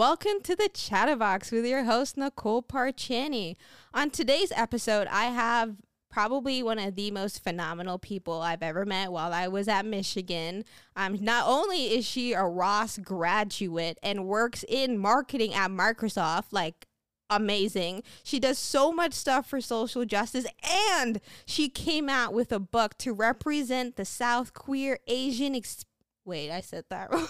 Welcome to the Chatta Box with your host, Nicole Parchani. On today's episode, I have probably one of the most phenomenal people I've ever met while I was at Michigan. Um, not only is she a Ross graduate and works in marketing at Microsoft, like amazing. She does so much stuff for social justice and she came out with a book to represent the South queer Asian ex- Wait, I said that wrong.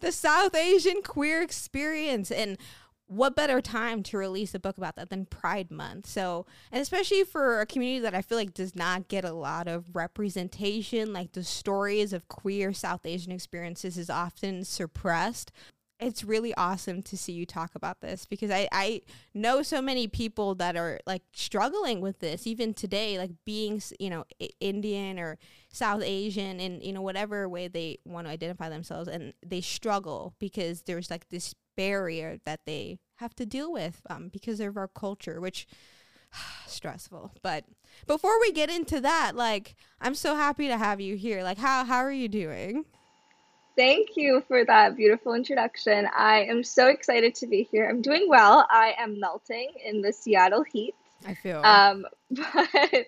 The South Asian queer experience and what better time to release a book about that than Pride Month? So, and especially for a community that I feel like does not get a lot of representation, like the stories of queer South Asian experiences is often suppressed. It's really awesome to see you talk about this because I, I know so many people that are like struggling with this even today, like being, you know, Indian or South Asian in, you know, whatever way they want to identify themselves. And they struggle because there's like this barrier that they have to deal with um, because of our culture, which stressful. But before we get into that, like I'm so happy to have you here. Like how how are you doing? Thank you for that beautiful introduction. I am so excited to be here. I'm doing well. I am melting in the Seattle heat. I feel. Um, but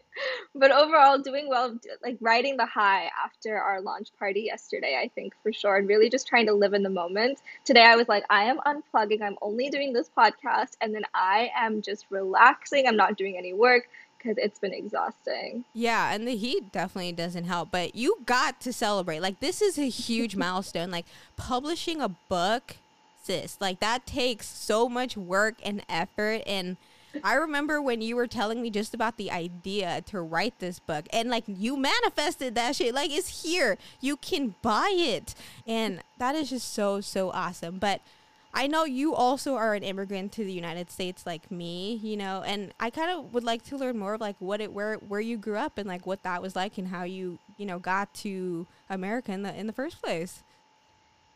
but overall, doing well. Like riding the high after our launch party yesterday. I think for sure, and really just trying to live in the moment. Today, I was like, I am unplugging. I'm only doing this podcast, and then I am just relaxing. I'm not doing any work because it's been exhausting. Yeah, and the heat definitely doesn't help, but you got to celebrate. Like this is a huge milestone. Like publishing a book, sis. Like that takes so much work and effort and I remember when you were telling me just about the idea to write this book and like you manifested that shit. Like it's here. You can buy it. And that is just so so awesome. But I know you also are an immigrant to the United States like me, you know, and I kind of would like to learn more of like what it where where you grew up and like what that was like and how you, you know, got to America in the in the first place.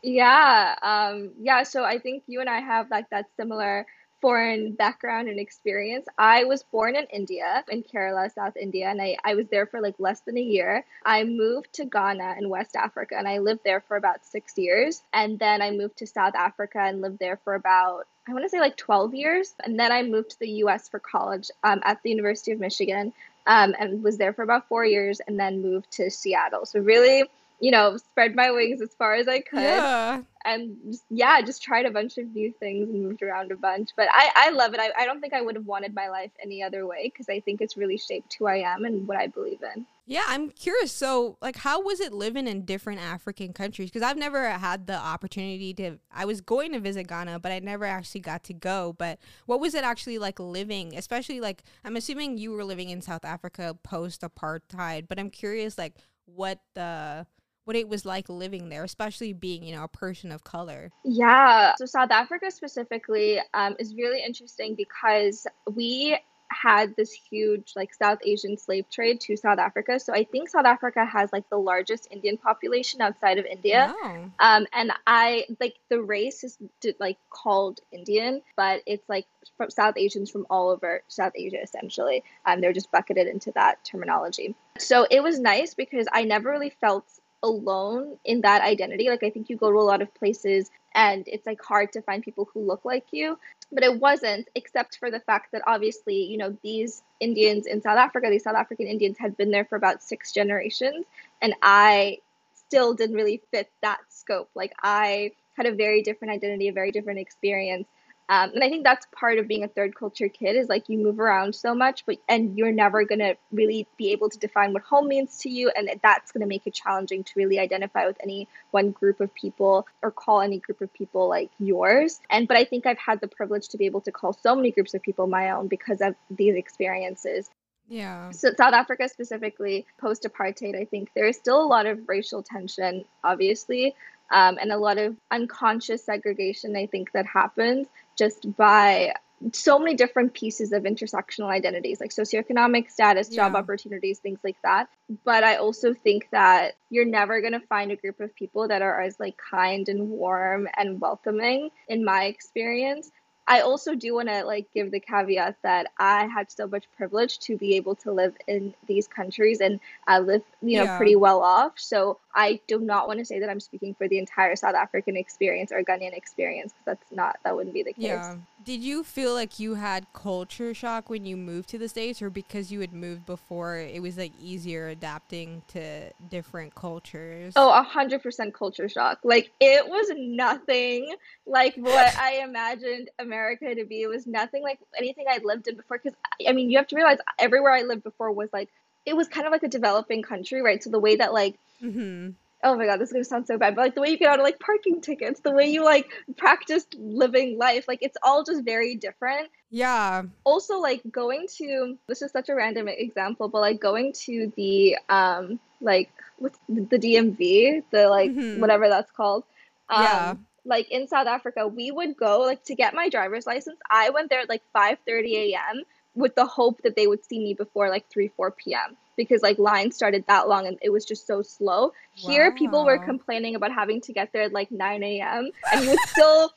Yeah, um, yeah. So I think you and I have like that similar foreign background and experience. I was born in India, in Kerala, South India, and I, I was there for like less than a year. I moved to Ghana in West Africa and I lived there for about six years. And then I moved to South Africa and lived there for about I want to say like 12 years. And then I moved to the US for college um, at the University of Michigan um, and was there for about four years and then moved to Seattle. So, really, you know, spread my wings as far as I could. Yeah. And just, yeah, just tried a bunch of new things and moved around a bunch. But I, I love it. I, I don't think I would have wanted my life any other way because I think it's really shaped who I am and what I believe in. Yeah, I'm curious. So, like, how was it living in different African countries? Because I've never had the opportunity to. I was going to visit Ghana, but I never actually got to go. But what was it actually like living? Especially like, I'm assuming you were living in South Africa post apartheid. But I'm curious, like, what the what it was like living there, especially being, you know, a person of color. Yeah. So South Africa specifically um, is really interesting because we had this huge like South Asian slave trade to South Africa. So I think South Africa has like the largest Indian population outside of India. Wow. Um, and I like the race is like called Indian, but it's like from South Asians from all over South Asia essentially. Um, they're just bucketed into that terminology. So it was nice because I never really felt alone in that identity. Like I think you go to a lot of places and it's like hard to find people who look like you. But it wasn't, except for the fact that obviously, you know, these Indians in South Africa, these South African Indians had been there for about six generations. And I still didn't really fit that scope. Like I had a very different identity, a very different experience. Um, and I think that's part of being a third culture kid is like you move around so much, but and you're never gonna really be able to define what home means to you, and that's gonna make it challenging to really identify with any one group of people or call any group of people like yours. And but I think I've had the privilege to be able to call so many groups of people my own because of these experiences. Yeah. So South Africa specifically, post apartheid, I think there is still a lot of racial tension, obviously, um, and a lot of unconscious segregation. I think that happens just by so many different pieces of intersectional identities like socioeconomic status job Yeah. opportunities things like that but i also think that you're never going to find a group of people that are as like kind and warm and welcoming in my experience I also do want to like give the caveat that I had so much privilege to be able to live in these countries and I live, you know, Yeah. pretty well off. So I do not want to say that I'm speaking for the entire South African experience or Ghanaian experience because that's not that wouldn't be the case. Yeah. Did you feel like you had culture shock when you moved to the States or because you had moved before it was like easier adapting to different cultures? Oh, a hundred percent culture shock. Like it was nothing like what I imagined America to be. It was nothing like anything I'd lived in before. Because I mean, you have to realize everywhere I lived before was like it was kind of like a developing country, right? So the way that like Mm-hmm. oh my god, this is gonna sound so bad, but like the way you get out of like parking tickets, the way you like practice living life, like it's all just very different Yeah. also like going to this is such a random example but like going to the um like with the DMV the like Mhm. whatever that's called um Yeah. like in South Africa we would go like to get my driver's license I went there at like 5:30 a.m. with the hope that they would see me before like 3 4 p.m. because like lines started that long and it was just so slow here people were complaining about having to get there at like 9 a.m. and you would still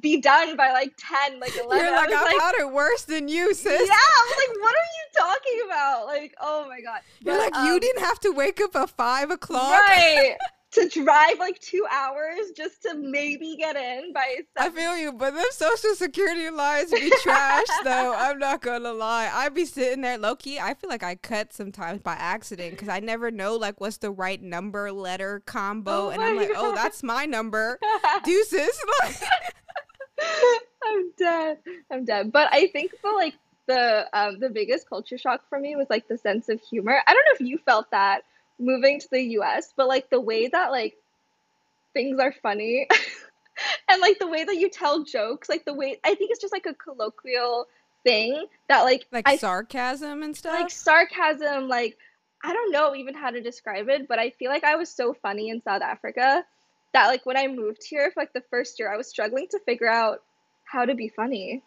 be done by like 10 like 11 You're like, I've like worse than you, sis. yeah. I was like, what are you talking about? Like, oh my god. You're But, like, you um, didn't have to wake up at five o'clock. right to drive like two hours just to maybe get in by I feel you, but them social security lines be trash though. I'm not gonna lie. I'd be sitting there low key. I feel like I cut sometimes by accident because I never know like what's the right number letter combo, Oh and I'm like, oh, that's my number. Deuces. I'm dead. I'm dead. But I think the like the um the biggest culture shock for me was like the sense of humor. I don't know if you felt that moving to the US, but like the way that like things are funny and like the way that you tell jokes, like the way I think it's just like a colloquial thing that like like I sarcasm and stuff. like sarcasm like i don't know even how to describe it but i feel like i was so funny in south africa that like when i moved here for like the first year i was struggling to figure out how to be funny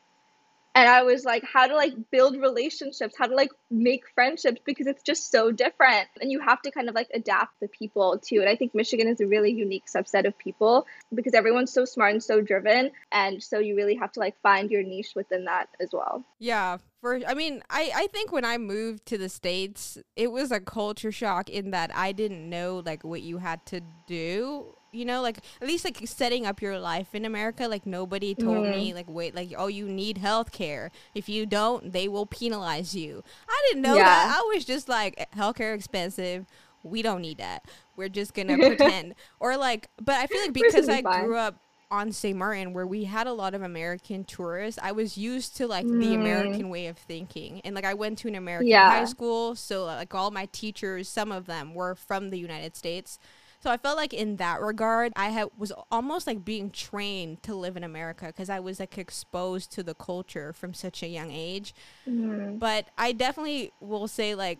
and i was like how to like build relationships how to like make friendships because it's just so different. And you have to kind of like adapt the people to it i think michigan is a really unique subset of people because everyone's so smart and so driven. And so you really have to like find your niche within that as well. Yeah, for I mean, I I think when I moved to the states, it was a culture shock in that I didn't know like what you had to do. You know, like at least like setting up your life in America, like nobody told me like wait, like oh you need health care. If you don't, they will penalize you. I didn't know that. I was just like healthcare expensive. We don't need that. We're just gonna pretend. Or like but I feel like because I fine. grew up on St. Martin where we had a lot of American tourists, I was used to like the Mm. American way of thinking. And like I went to an American Yeah. high school, so like all my teachers, some of them were from the United States. So I felt like in that regard, I had was almost like being trained to live in America because I was like exposed to the culture from such a young age. Mm. But I definitely will say like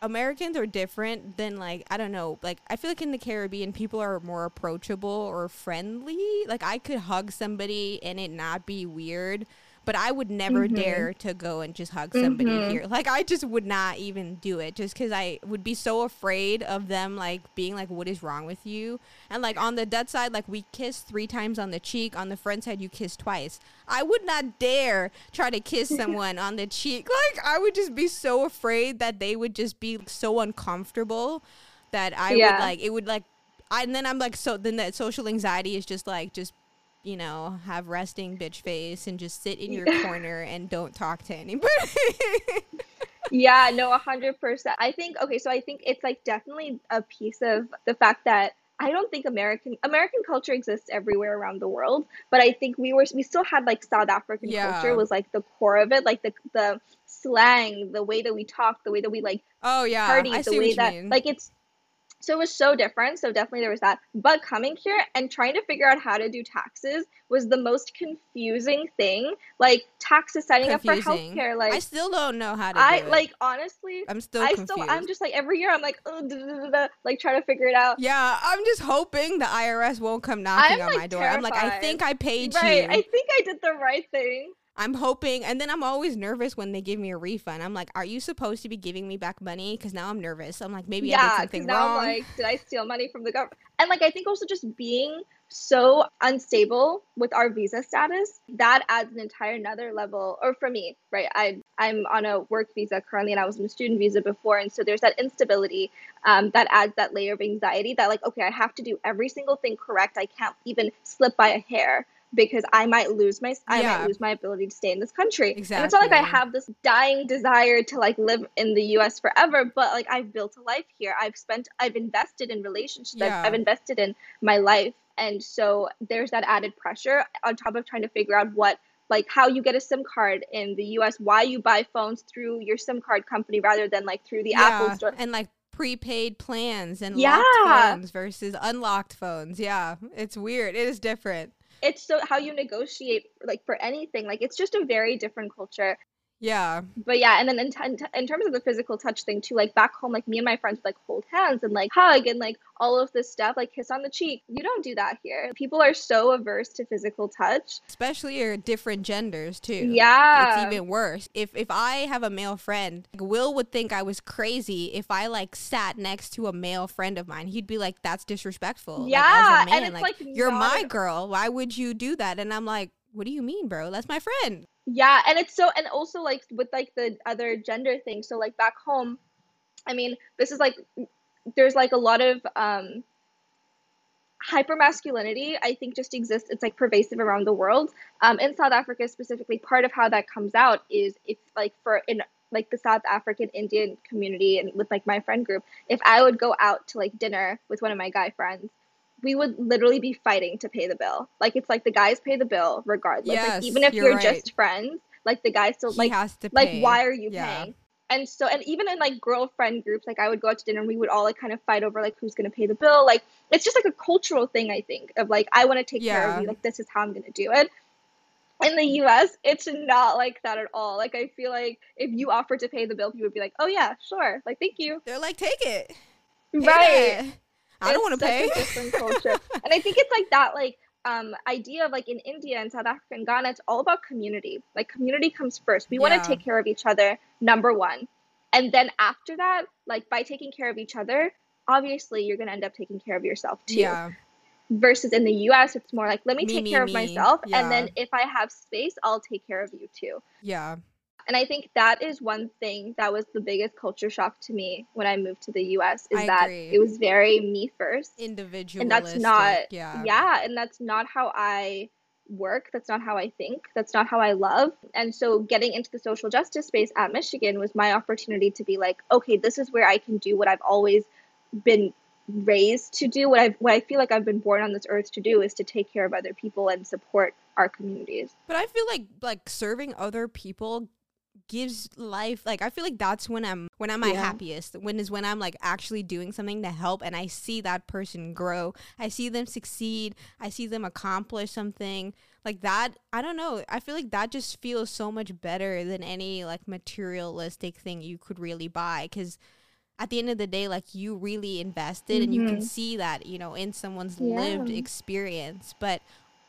Americans are different than like I don't know like I feel like in the Caribbean people are more approachable or friendly like I could hug somebody and it not be weird but I would never Mhm. dare to go and just hug somebody Mhm. here like I just would not even do it just cuz I would be so afraid of them like being like what is wrong with you and like on the Dutch side like we kiss 3 times on the cheek on the front side you kiss twice I would not dare try to kiss someone on the cheek. Like I would just be so afraid that they would just be so uncomfortable that I would like it would like I and then I'm like so then that social anxiety is just like just you know, have resting bitch face and just sit in your corner and don't talk to anybody. Yeah, no, a hundred percent. I think okay, so I think it's like definitely a piece of the fact that I don't think American American culture exists everywhere around the world, but I think we were we still had like South African Yeah. culture was like the core of it, like the the slang, the way that we talk, the way that we like oh yeah, party, the way that mean. like it's so it was so different. So definitely there was that. But coming here and trying to figure out how to do taxes was the most confusing thing. Like taxes signing up for Confusing. healthcare, like I still don't know how to I do it. like honestly I'm still I confused. still I'm just like every year I'm like oh, da, da, da, da, like trying to figure it out. yeah, I'm just hoping the IRS won't come knocking on like, my door. I'm like, I think I paid Right. you. I think I did the right thing. I'm hoping, and then I'm always nervous when they give me a refund. I'm like, are you supposed to be giving me back money? Because now I'm nervous. I'm like, maybe I did yeah, something now wrong. I'm like, did I steal money from the government? And like I think also just being so unstable with our visa status that adds an entire another level or for me right i i'm on a work visa currently and i was on a student visa before and so there's that instability um, that adds that layer of anxiety that like okay i have to do every single thing correct i can't even slip by a hair because I might lose my I yeah. might lose my ability to stay in this country. Exactly. And it's not like I have this dying desire to like live in the US forever, but like I've built a life here. I've spent I've invested in relationships. Yeah. I've, I've invested in my life. And so there's that added pressure on top of trying to figure out what like how you get a SIM card in the US, why you buy phones through your SIM card company rather than like through the yeah. Apple store. And like prepaid plans and yeah. locked phones versus unlocked phones. Yeah, it's weird. It is different it's so how you negotiate like for anything like it's just a very different culture yeah. But yeah, and then in, t- in terms of the physical touch thing too, like back home, like me and my friends would like hold hands and like hug and like all of this stuff, like kiss on the cheek. You don't do that here. People are so averse to physical touch, especially your different genders too. Yeah, it's even worse. If if I have a male friend, Will would think I was crazy if I like sat next to a male friend of mine. He'd be like, "That's disrespectful." Yeah, like, man, and it's like, like you're my girl. Why would you do that? And I'm like, what do you mean, bro? That's my friend. Yeah, and it's so and also like with like the other gender thing. So like back home, I mean, this is like there's like a lot of um hypermasculinity i think just exists it's like pervasive around the world um, in south africa specifically part of how that comes out is if like for in like the south african indian community and with like my friend group if i would go out to like dinner with one of my guy friends we would literally be fighting to pay the bill. Like it's like the guys pay the bill regardless. Yes, like even if you're, you're right. just friends, like the guy still he like has to like why are you yeah. paying? And so and even in like girlfriend groups, like I would go out to dinner and we would all like kind of fight over like who's gonna pay the bill. Like it's just like a cultural thing I think of like I want to take yeah. care of you. Like this is how I'm gonna do it. In the US, it's not like that at all. Like I feel like if you offer to pay the bill, people would be like, "Oh yeah, sure. Like thank you." They're like, "Take it." Pay right. That. I don't want to pay. different culture, and I think it's like that, like um, idea of like in India and South Africa and Ghana, it's all about community. Like community comes first. We yeah. want to take care of each other, number one, and then after that, like by taking care of each other, obviously you're gonna end up taking care of yourself too. Yeah. Versus in the U.S., it's more like let me, me take me, care me. of myself, yeah. and then if I have space, I'll take care of you too. Yeah. And I think that is one thing that was the biggest culture shock to me when I moved to the US is I that agree. it was very me first. Individual. And that's not yeah. yeah, and that's not how I work. That's not how I think. That's not how I love. And so getting into the social justice space at Michigan was my opportunity to be like, okay, this is where I can do what I've always been raised to do what I what I feel like I've been born on this earth to do is to take care of other people and support our communities. But I feel like like serving other people gives life like I feel like that's when I'm when I'm my yeah. happiest. When is when I'm like actually doing something to help and I see that person grow. I see them succeed. I see them accomplish something. Like that, I don't know. I feel like that just feels so much better than any like materialistic thing you could really buy cuz at the end of the day like you really invested mm-hmm. and you can mm-hmm. see that, you know, in someone's yeah. lived experience. But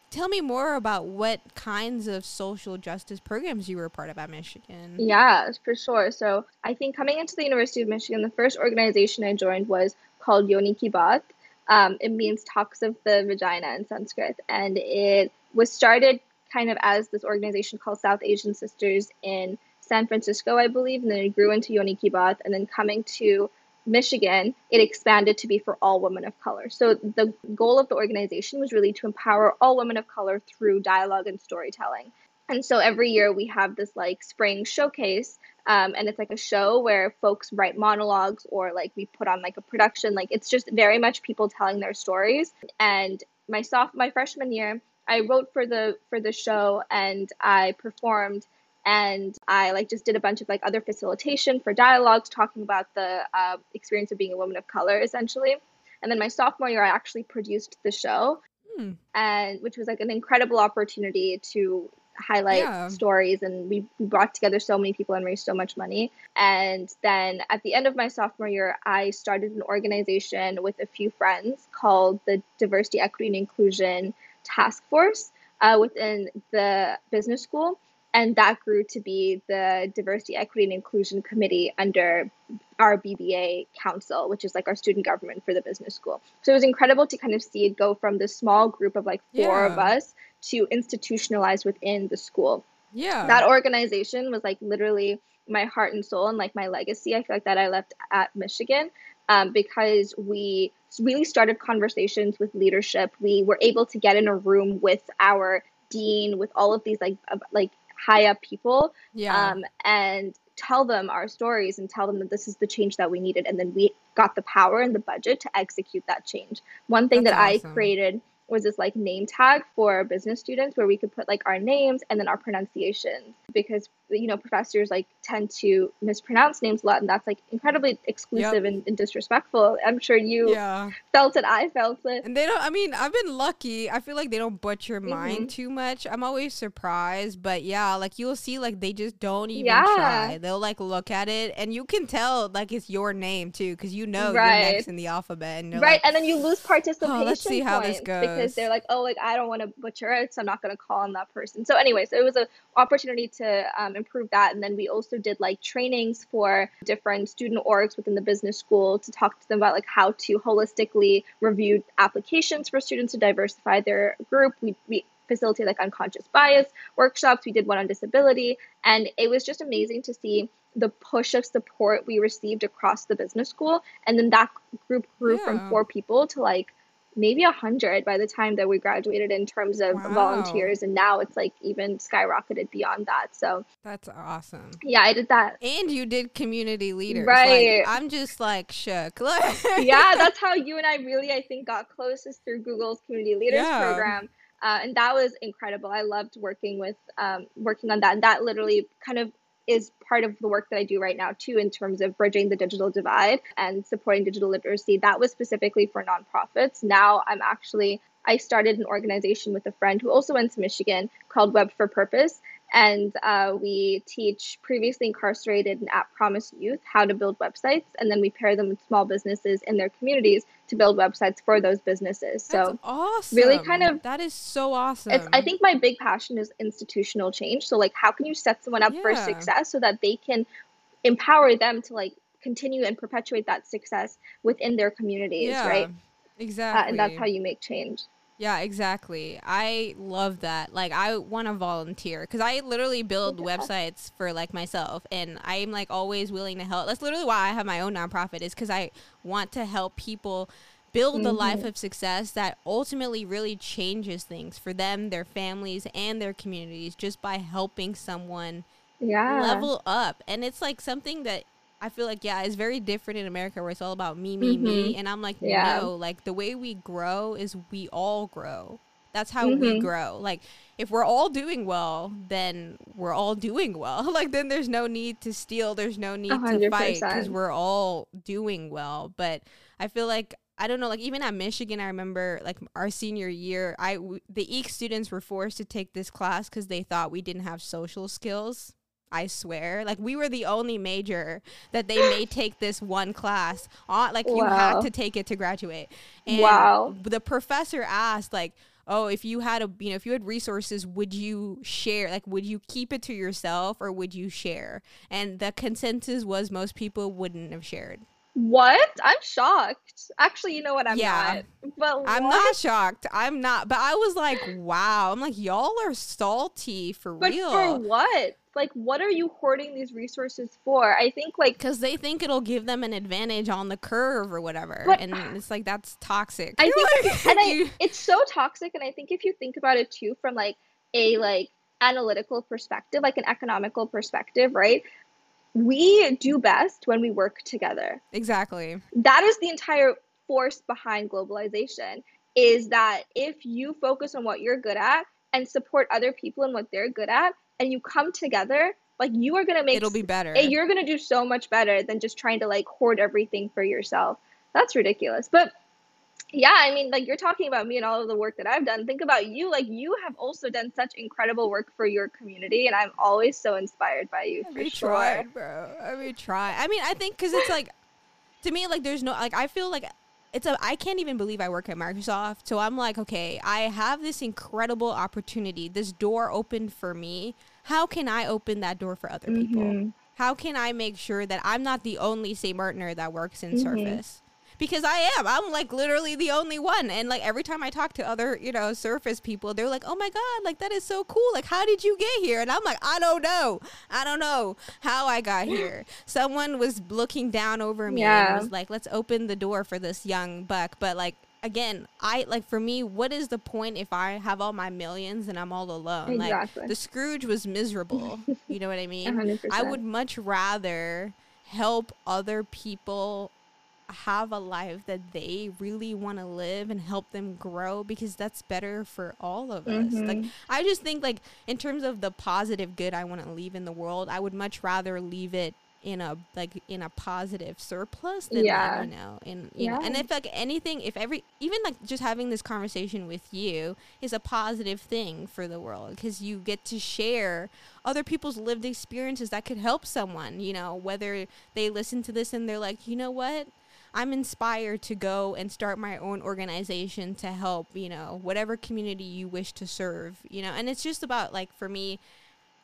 tell me more about what kinds of social justice programs you were part of at Michigan. Yeah, for sure. So I think coming into the University of Michigan, the first organization I joined was called Yoni Ki Baat. Um, it means talks of the vagina in Sanskrit, and it was started kind of as this organization called South Asian Sisters in San Francisco, I believe, and then it grew into Yoni Ki Baat, and then coming to Michigan, it expanded to be for all women of color. So the goal of the organization was really to empower all women of color through dialogue and storytelling. And so every year we have this like spring showcase, um, and it's like a show where folks write monologues or like we put on like a production. Like it's just very much people telling their stories. And my soft my freshman year, I wrote for the for the show and I performed and I like just did a bunch of like other facilitation for dialogues talking about the uh, experience of being a woman of color essentially. And then my sophomore year, I actually produced the show, hmm. and which was like an incredible opportunity to highlight yeah. stories and we, we brought together so many people and raised so much money and then at the end of my sophomore year i started an organization with a few friends called the diversity equity and inclusion task force uh, within the business school and that grew to be the diversity equity and inclusion committee under our bba council which is like our student government for the business school. So it was incredible to kind of see it go from this small group of like four yeah. of us to institutionalize within the school. Yeah. That organization was like literally my heart and soul and like my legacy i feel like that i left at michigan um, because we really started conversations with leadership. We were able to get in a room with our dean with all of these like like high up people yeah. um, and tell them our stories and tell them that this is the change that we needed and then we got the power and the budget to execute that change one thing That's that awesome. i created was this like name tag for business students where we could put like our names and then our pronunciations because you know professors like tend to mispronounce names a lot and that's like incredibly exclusive yep. and, and, disrespectful i'm sure you yeah. felt it i felt it and they don't i mean i've been lucky i feel like they don't butcher mm-hmm. mine too much i'm always surprised but yeah like you'll see like they just don't even yeah. try they'll like look at it and you can tell like it's your name too because you know right. you're next in the alphabet and right like, and then you lose participation oh, let's see how this goes because they're like oh like i don't want to butcher it so i'm not going to call on that person so anyway so it was an opportunity to um, improve that. And then we also did like trainings for different student orgs within the business school to talk to them about like how to holistically review applications for students to diversify their group. We, we facilitate like unconscious bias workshops. We did one on disability. And it was just amazing to see the push of support we received across the business school. And then that group grew yeah. from four people to like maybe a hundred by the time that we graduated in terms of wow. volunteers and now it's like even skyrocketed beyond that so that's awesome yeah i did that and you did community leaders right like, i'm just like shook Look. yeah that's how you and i really i think got closest through google's community leaders yeah. program uh, and that was incredible i loved working with um, working on that and that literally kind of is part of the work that I do right now too in terms of bridging the digital divide and supporting digital literacy. That was specifically for nonprofits. Now I'm actually I started an organization with a friend who also went to Michigan called Web for Purpose and uh, we teach previously incarcerated and at promise youth how to build websites and then we pair them with small businesses in their communities to build websites for those businesses. That's so awesome. really kind of that is so awesome it's i think my big passion is institutional change. So like how can you set someone up yeah. for success so that they can empower them to like continue and perpetuate that success within their communities yeah, right? Exactly uh, and that's how you make change yeah, exactly. I love that. Like, I want to volunteer because I literally build yeah. websites for like myself, and I'm like always willing to help. That's literally why I have my own nonprofit is because I want to help people build mm-hmm. the life mm-hmm. of success that ultimately really changes things for them, their families, and their communities just by helping someone yeah. level up. And it's like something that I feel like yeah, it's very different in America where it's all about me, me, mm-hmm. me, and I'm like, yeah. no, like the way we grow is we all grow. That's how mm-hmm. we grow. Like if we're all doing well, then we're all doing well. like then there's no need to steal, there's no need 100%. to fight because we're all doing well. But I feel like I don't know, like even at Michigan, I remember like our senior year, I w- the EEC students were forced to take this class because they thought we didn't have social skills. I swear. Like we were the only major that they may take this one class on like wow. you had to take it to graduate. And wow. the professor asked like, "Oh, if you had a, you know, if you had resources, would you share? Like would you keep it to yourself or would you share?" And the consensus was most people wouldn't have shared. What? I'm shocked. Actually, you know what? I'm yeah, not. But I'm what? not shocked. I'm not. But I was like, wow. I'm like, y'all are salty for but real. For what? Like what are you hoarding these resources for? I think like because they think it'll give them an advantage on the curve or whatever. But, and it's like that's toxic. I think and I, it's so toxic and i think if you think about it too from like a like analytical perspective like an economical perspective right? We do best when we work together. Exactly. That is the entire force behind globalization is that if you focus on what you're good at and support other people in what they're good at and you come together, like you are gonna make it'll be better. You're gonna do so much better than just trying to like hoard everything for yourself. That's ridiculous. But yeah, I mean, like you're talking about me and all of the work that I've done. Think about you. Like you have also done such incredible work for your community, and I'm always so inspired by you. We sure. tried, bro. I mean, try. I mean, I think because it's like, to me, like there's no like I feel like it's a I can't even believe I work at Microsoft. So I'm like, okay, I have this incredible opportunity. This door opened for me how can I open that door for other people? Mm-hmm. How can I make sure that I'm not the only St. Martiner that works in Mhm. Surface? Because I am. I'm like literally the only one. And like every time I talk to other, you know, Surface people, they're like, oh my God, like that is so cool. Like, how did you get here? And I'm like, I don't know. I don't know how I got here. Someone was looking down over me Yeah. and was like, let's open the door for this young buck. But like, again, I like for me, what is the point if I have all my millions and I'm all alone? Exactly. Like the Scrooge was miserable. you know what I mean? 100%. I would much rather help other people have a life that they really want to live and help them grow because that's better for all of us. Like. I just think like in terms of the positive good I want to leave in the world, I would much rather leave it in a like in a positive surplus than Yeah. like, you know and you know and if like anything if every even like just having this conversation with you is a positive thing for the world because you get to share other people's lived experiences that could help someone you know whether they listen to this and they're like you know what I'm inspired to go and start my own organization to help, you know, whatever community you wish to serve, you know. And it's just about like for me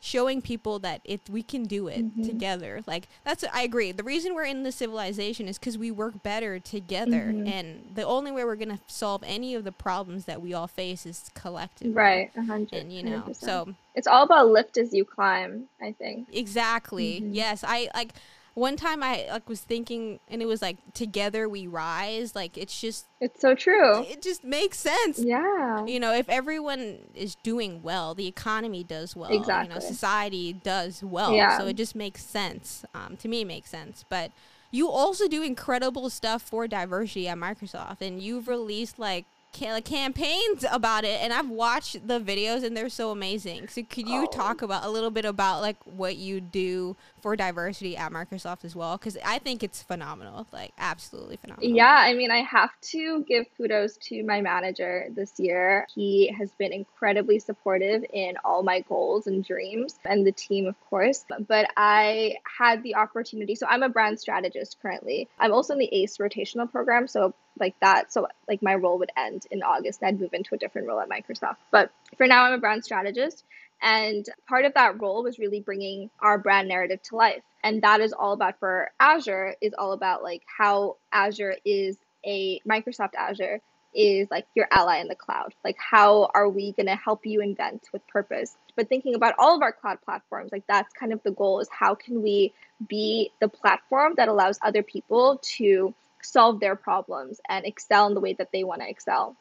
showing people that it we can do it Mhm. together. Like that's I agree. The reason we're in this civilization is cuz we work better together Mhm. and the only way we're going to solve any of the problems that we all face is collectively. Right, a hundred. And you know, 100%. so it's all about lift as you climb. I think. Exactly. Mhm. Yes. I like one time I like was thinking and it was like together we rise. Like it's just It's so true. it just makes sense. Yeah. You know, if everyone is doing well, the economy does well. Exactly. You know, society does well. Yeah. So it just makes sense. Um, to me, it makes sense. But you also do incredible stuff for diversity at Microsoft, and you've released like. Ca- like, campaigns about it and i've watched the videos and they're so amazing so could you Oh. talk about a little bit about like what you do for diversity at microsoft as well because i think it's phenomenal like absolutely phenomenal Yeah, I mean, I have to give kudos to my manager this year. He has been incredibly supportive in all my goals and dreams, and the team, of course. But I had the opportunity. So I'm a brand strategist currently. I'm also in the ACE rotational program. So like that, so like my role would end in August, and I'd move into a different role at Microsoft. But for now, I'm a brand strategist. And part of that role was really bringing our brand narrative to life. And that is all about for Azure is all about like how Azure is a Microsoft Azure is like your ally in the cloud. Like how are we going to help you invent with purpose? But thinking about all of our cloud platforms, like that's kind of the goal is how can we be the platform that allows other people to solve their problems and excel in the way that they want to excel.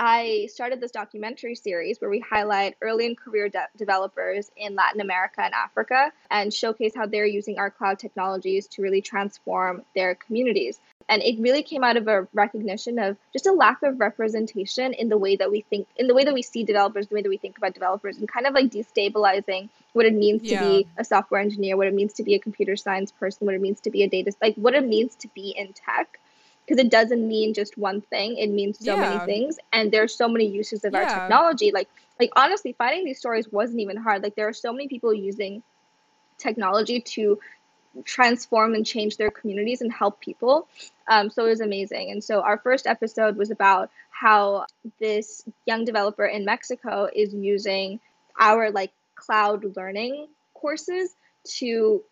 I started this documentary series where we highlight early in career de- developers in Latin America and Africa and showcase how they're using our cloud technologies to really transform their communities. And it really came out of a recognition of just a lack of representation in the way that we think, in the way that we see developers, the way that we think about developers, and kind of like destabilizing what it means Yeah. to be a software engineer, what it means to be a computer science person, what it means to be a data, like what it means to be in tech because it doesn't mean just one thing it means so Yeah. many things and there's so many uses of our technology like like honestly finding these stories wasn't even hard like there are so many people using technology to transform and change their communities and help people um, so it was amazing and so our first episode was about how this young developer in mexico is using our like cloud learning courses to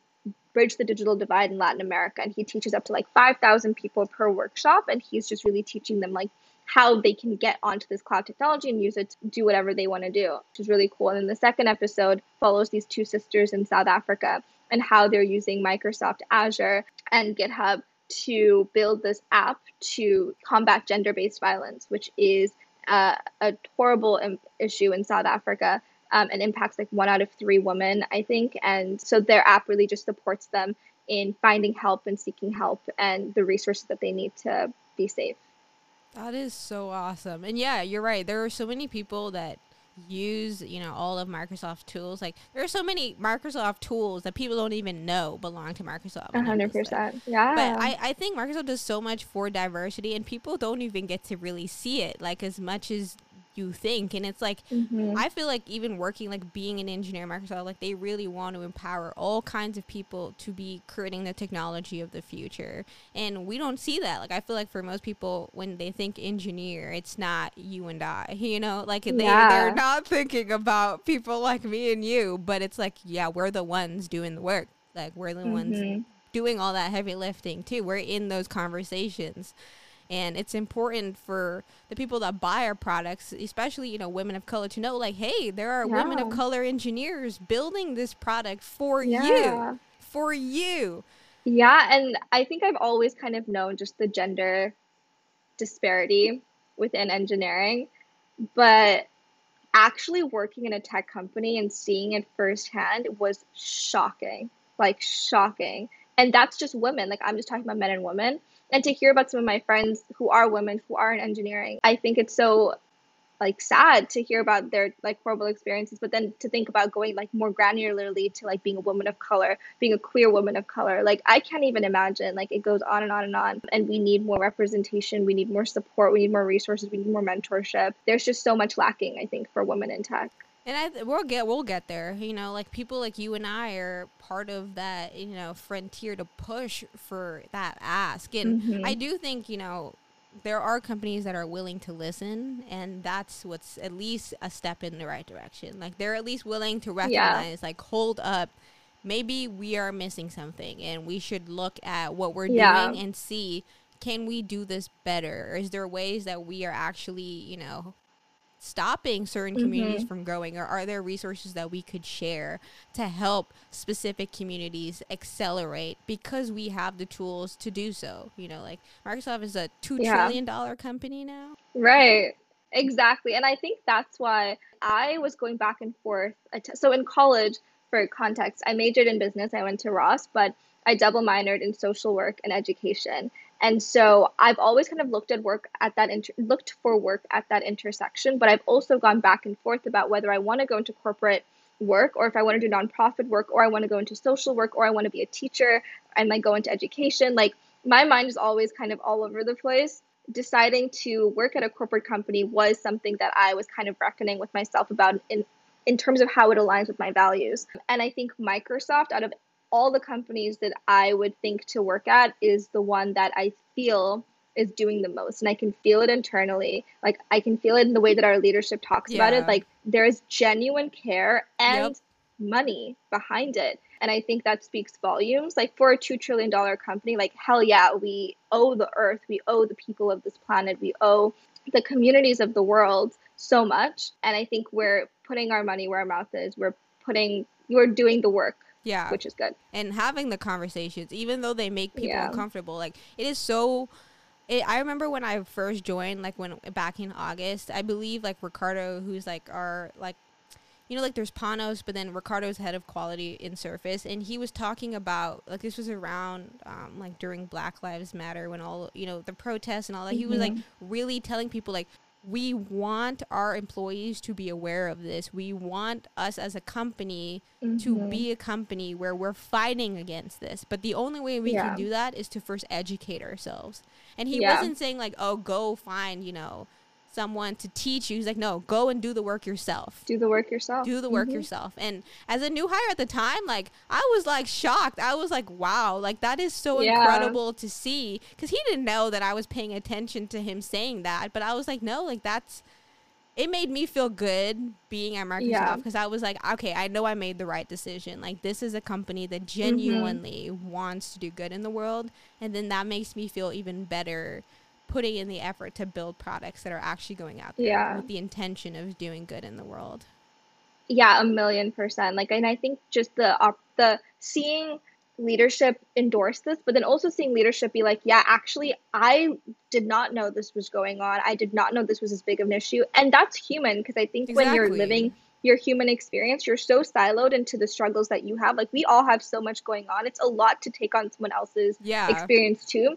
bridge the digital divide in Latin America. And he teaches up to like 5,000 people per workshop. And he's just really teaching them like how they can get onto this cloud technology and use it to do whatever they want to do, which is really cool. And then the second episode follows these two sisters in South Africa and how they're using Microsoft Azure and GitHub to build this app to combat gender based violence, which is uh, a horrible im- issue in South Africa um, and impacts like one out of three women, I think. And so their app really just supports them in finding help and seeking help and the resources that they need to be safe. That is so awesome. And yeah, you're right. There are so many people that use, you know, all of Microsoft tools. Like there are so many Microsoft tools that people don't even know belong to Microsoft. A And I'm hundred just like- percent. Yeah. But I, I think Microsoft does so much for diversity and people don't even get to really see it like as much as you think and it's like mm-hmm. i feel like even working like being an engineer at microsoft like they really want to empower all kinds of people to be creating the technology of the future and we don't see that like i feel like for most people when they think engineer it's not you and i you know like they, yeah. they're not thinking about people like me and you but it's like yeah we're the ones doing the work like we're the mm-hmm. ones doing all that heavy lifting too we're in those conversations and it's important for the people that buy our products especially you know women of color to know like hey there are yeah. women of color engineers building this product for yeah. you for you yeah and i think i've always kind of known just the gender disparity within engineering but actually working in a tech company and seeing it firsthand was shocking like shocking and that's just women. Like i'm just talking about men and women. And to hear about some of my friends who are women who are in engineering i think it's so like sad to hear about their like horrible experiences but then to think about going like more granularly to like being a woman of color being a queer woman of color. Like i can't even imagine. Like it goes on and on and on. And we need more representation. We need more support. We need more resources. We need more mentorship. There's just so much lacking i think for women in tech and I we'll get we'll get there. You know, like people like you and I are part of that. You know, frontier to push for that ask. And mm-hmm. I do think you know there are companies that are willing to listen, and that's what's at least a step in the right direction. Like they're at least willing to recognize, yeah. like, hold up, maybe we are missing something, and we should look at what we're yeah. doing and see can we do this better? Or is there ways that we are actually, you know, stopping certain communities mm-hmm. from growing or are there resources that we could share to help specific communities accelerate because we have the tools to do so? You know like microsoft is a two yeah. trillion dollar company now. Right. Exactly. And i think that's why i was going back and forth. So in college for context i majored in business. I went to ross but i double minored in social work and education and so I've always kind of looked at work at that inter- looked for work at that intersection, but I've also gone back and forth about whether I want to go into corporate work or if I want to do nonprofit work or I want to go into social work or I want to be a teacher and like go into education. Like my mind is always kind of all over the place. Deciding to work at a corporate company was something that I was kind of reckoning with myself about in in terms of how it aligns with my values. And I think Microsoft out of all the companies that I would think to work at is the one that I feel is doing the most and I can feel it internally. Like I can feel it in the way that our leadership talks yeah. about it. Like there is genuine care and yep. money behind it. And I think that speaks volumes. Like for a $2 trillion company, like hell yeah, we owe the earth, we owe the people of this planet, we owe the communities of the world so much. And I think we're putting our money where our mouth is. We're putting, we're doing the work yeah. Which is good. And having the conversations, even though they make people yeah. uncomfortable, like it is so. It, I remember when I first joined, like when back in August, I believe like Ricardo, who's like our like you know, like there's Panos, but then Ricardo's head of quality in Surface, and he was talking about like this was around um, like during Black Lives Matter when all you know the protests and all that. Mm-hmm. He was like mm-hmm. really telling people like we want our employees to be aware of this. We want us as a company mm-hmm. to be a company where we're fighting against this. But the only way we yeah. can do that is to first educate ourselves. And he yeah. wasn't saying like, "Oh, go find, you know, someone to teach you. He's like, no, go and do the work yourself. Do the work yourself. Do the work mm-hmm. yourself. And as a new hire at the time, like I was like shocked. I was like, wow, like that is so yeah. incredible to see. Because he didn't know that I was paying attention to him saying that, but I was like, no, like that's. It made me feel good being at Microsoft because yeah. I was like, okay, I know I made the right decision. Like, this is a company that mm-hmm. genuinely mm-hmm. wants to do good in the world. And then that makes me feel even better putting in the effort to build products that are actually going out there yeah. with the intention of doing good in the world. Yeah, a million percent. Like, and I think just the uh, the seeing leadership endorse this, but then also seeing leadership be like, yeah, actually, I did not know this was going on. I did not know this was as big of an issue, and that's human because I think exactly. when you're living your human experience, you're so siloed into the struggles that you have. Like we all have so much going on. It's a lot to take on someone else's yeah. experience too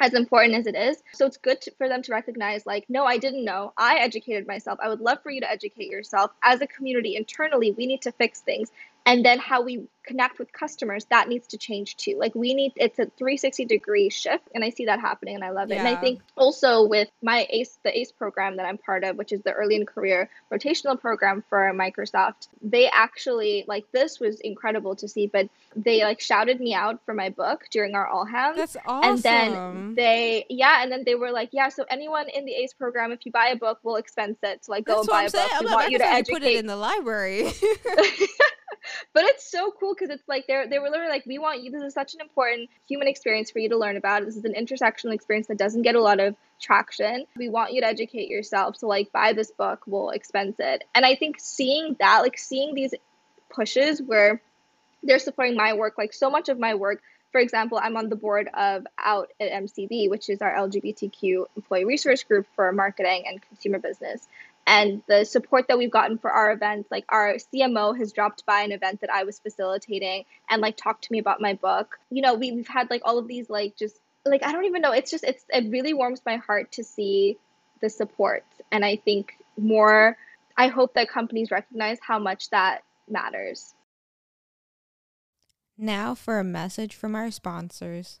as important as it is. So it's good to, for them to recognize, like, no, I didn't know. I educated myself. I would love for you to educate yourself. As a community internally, we need to fix things. And then how we connect with customers that needs to change too. Like we need it's a 360 degree shift and i see that happening and i love it. Yeah. and i think also with my ace the ace program that i'm part of which is the early in career rotational program for microsoft they actually like this was incredible to see but they like shouted me out for my book during our all hands. That's awesome and then they yeah and then they were like yeah so anyone in the ace program if you buy a book we'll expense it to like go that's and buy a saying. book. We want you to educate put it in the library but it's so cool because it's like they're they were literally like we want you this is such an important human experience for you to learn about. This is an intersectional experience that doesn't get a lot of traction. We want you to educate yourself so like buy this book we'll expense it. And i think seeing that like seeing these pushes where they're supporting my work like so much of my work for example, I'm on the board of Out at MCB, which is our LGBTQ employee resource group for marketing and consumer business and the support that we've gotten for our events like our cmo has dropped by an event that i was facilitating and like talked to me about my book. You know we, we've had like all of these like just like i don't even know it's just it's it really warms my heart to see the support. And i think more i hope that companies recognize how much that matters. Now for a message from our sponsors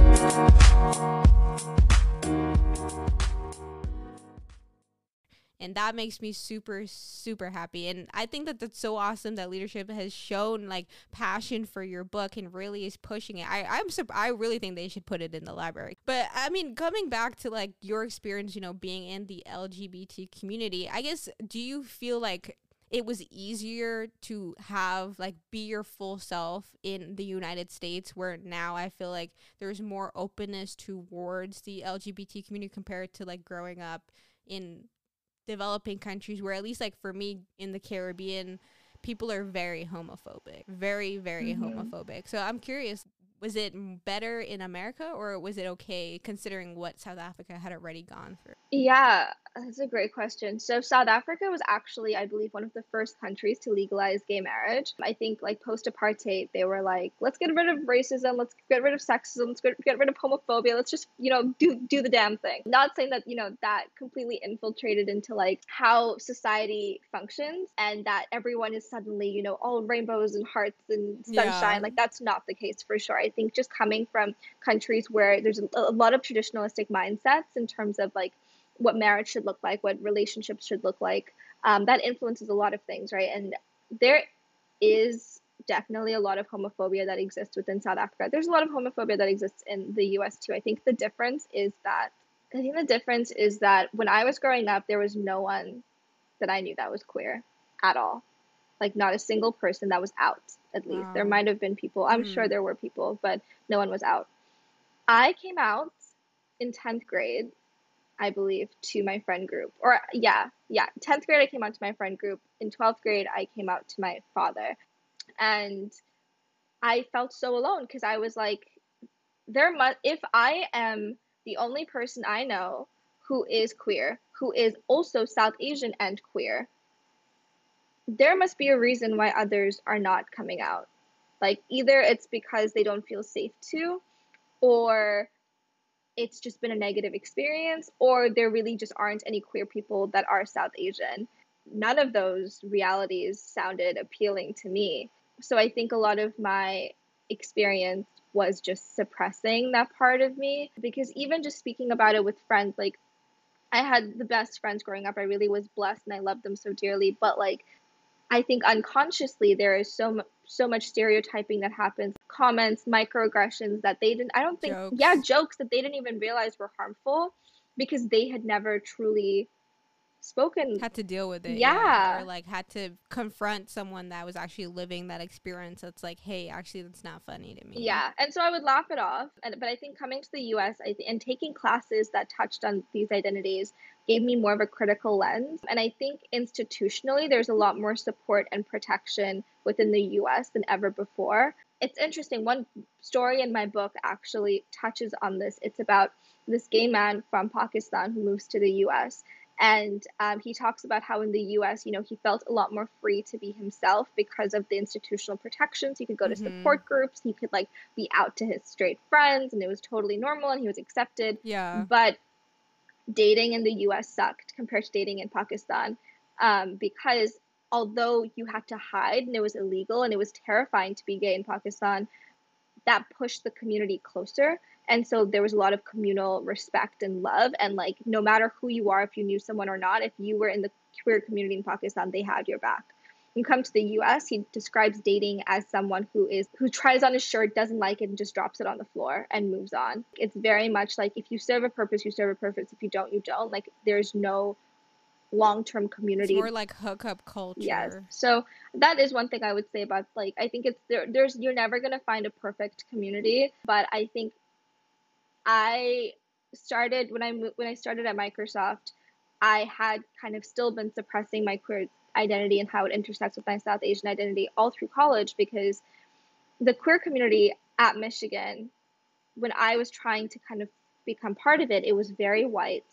and that makes me super super happy. And i think that that's so awesome that leadership has shown like passion for your book and really is pushing it. I i'm i really think they should put it in the library. But i mean coming back to like your experience you know being in the lgbt community i guess do you feel like it was easier to have like be your full self in the United States where now I feel like there's more openness towards the LGBT community compared to like growing up in developing countries where at least like for me in the Caribbean, people are very homophobic, very very mm-hmm. homophobic. So I'm curious, was it better in America or was it okay considering what South Africa had already gone through? Yeah, that's a great question. So South Africa was actually, I believe, one of the first countries to legalize gay marriage. I think like post-apartheid, they were like, let's get rid of racism, let's get rid of sexism, let's get, get rid of homophobia, let's just, you know, do do the damn thing. Not saying that, you know, that completely infiltrated into like how society functions and that everyone is suddenly, you know, all rainbows and hearts and sunshine. Yeah. Like that's not the case for sure. I think just coming from countries where there's a lot of traditionalistic mindsets in terms of like what marriage should look like, what relationships should look like. Um, that influences a lot of things, right? And there is definitely a lot of homophobia that exists within South Africa. There's a lot of homophobia that exists in the US too. I think the difference is that I think the difference is that when I was growing up, there was no one that I knew that was queer at all. Like not a single person that was out, at least. Wow. There might have been people. I'm mm. sure there were people, but no one was out. I came out in 10th grade I believe, to my friend group. Or, yeah, yeah. 10th grade, I came out to my friend group. In 12th grade, I came out to my father. And I felt so alone because I was like, there must, if I am the only person I know who is queer, who is also South Asian and queer, there must be a reason why others are not coming out. Like, either it's because they don't feel safe to, or it's just been a negative experience or there really just aren't any queer people that are South Asian. None of those realities sounded appealing to me. So I think a lot of my experience was just suppressing that part of me because even just speaking about it with friends, like I had the best friends growing up. I really was blessed and I loved them so dearly. But like, I think unconsciously there is so so much stereotyping that happens comments microaggressions that they didn't i don't think jokes. yeah jokes that they didn't even realize were harmful because they had never truly spoken had to deal with it yeah. yeah, or like had to confront someone that was actually living that experience that's like hey actually that's not funny to me. Yeah and so i would laugh it off and but i think coming to the us I th- and taking classes that touched on these identities gave me more of a critical lens and i think institutionally there's a lot more support and protection within the us than ever before. It's interesting one story in my book actually touches on this. It's about this gay man from pakistan who moves to the us And um, he talks about how in the US, you know, he felt a lot more free to be himself because of the institutional protections. He could go to Mhm. support groups, he could like be out to his straight friends, and it was totally normal and he was accepted. Yeah. But dating in the US sucked compared to dating in Pakistan um, because although you had to hide and it was illegal and it was terrifying to be gay in Pakistan, that pushed the community closer. And so there was a lot of communal respect and love. And like, no matter who you are, if you knew someone or not, if you were in the queer community in Pakistan, they had your back. You come to the US, he describes dating as someone who is who tries on a shirt, doesn't like it, and just drops it on the floor and moves on. It's very much like if you serve a purpose, you serve a purpose. If you don't, you don't. Like there's no long term It's community more like hookup culture. Yes. So that is one thing I would say about like I think it's there there's you're never going to find a perfect community, but I think I started when I when I started at Microsoft, I had kind of still been suppressing my queer identity and how it intersects with my South Asian identity all through college because the queer community at Michigan when I was trying to kind of become part of it, it was very white.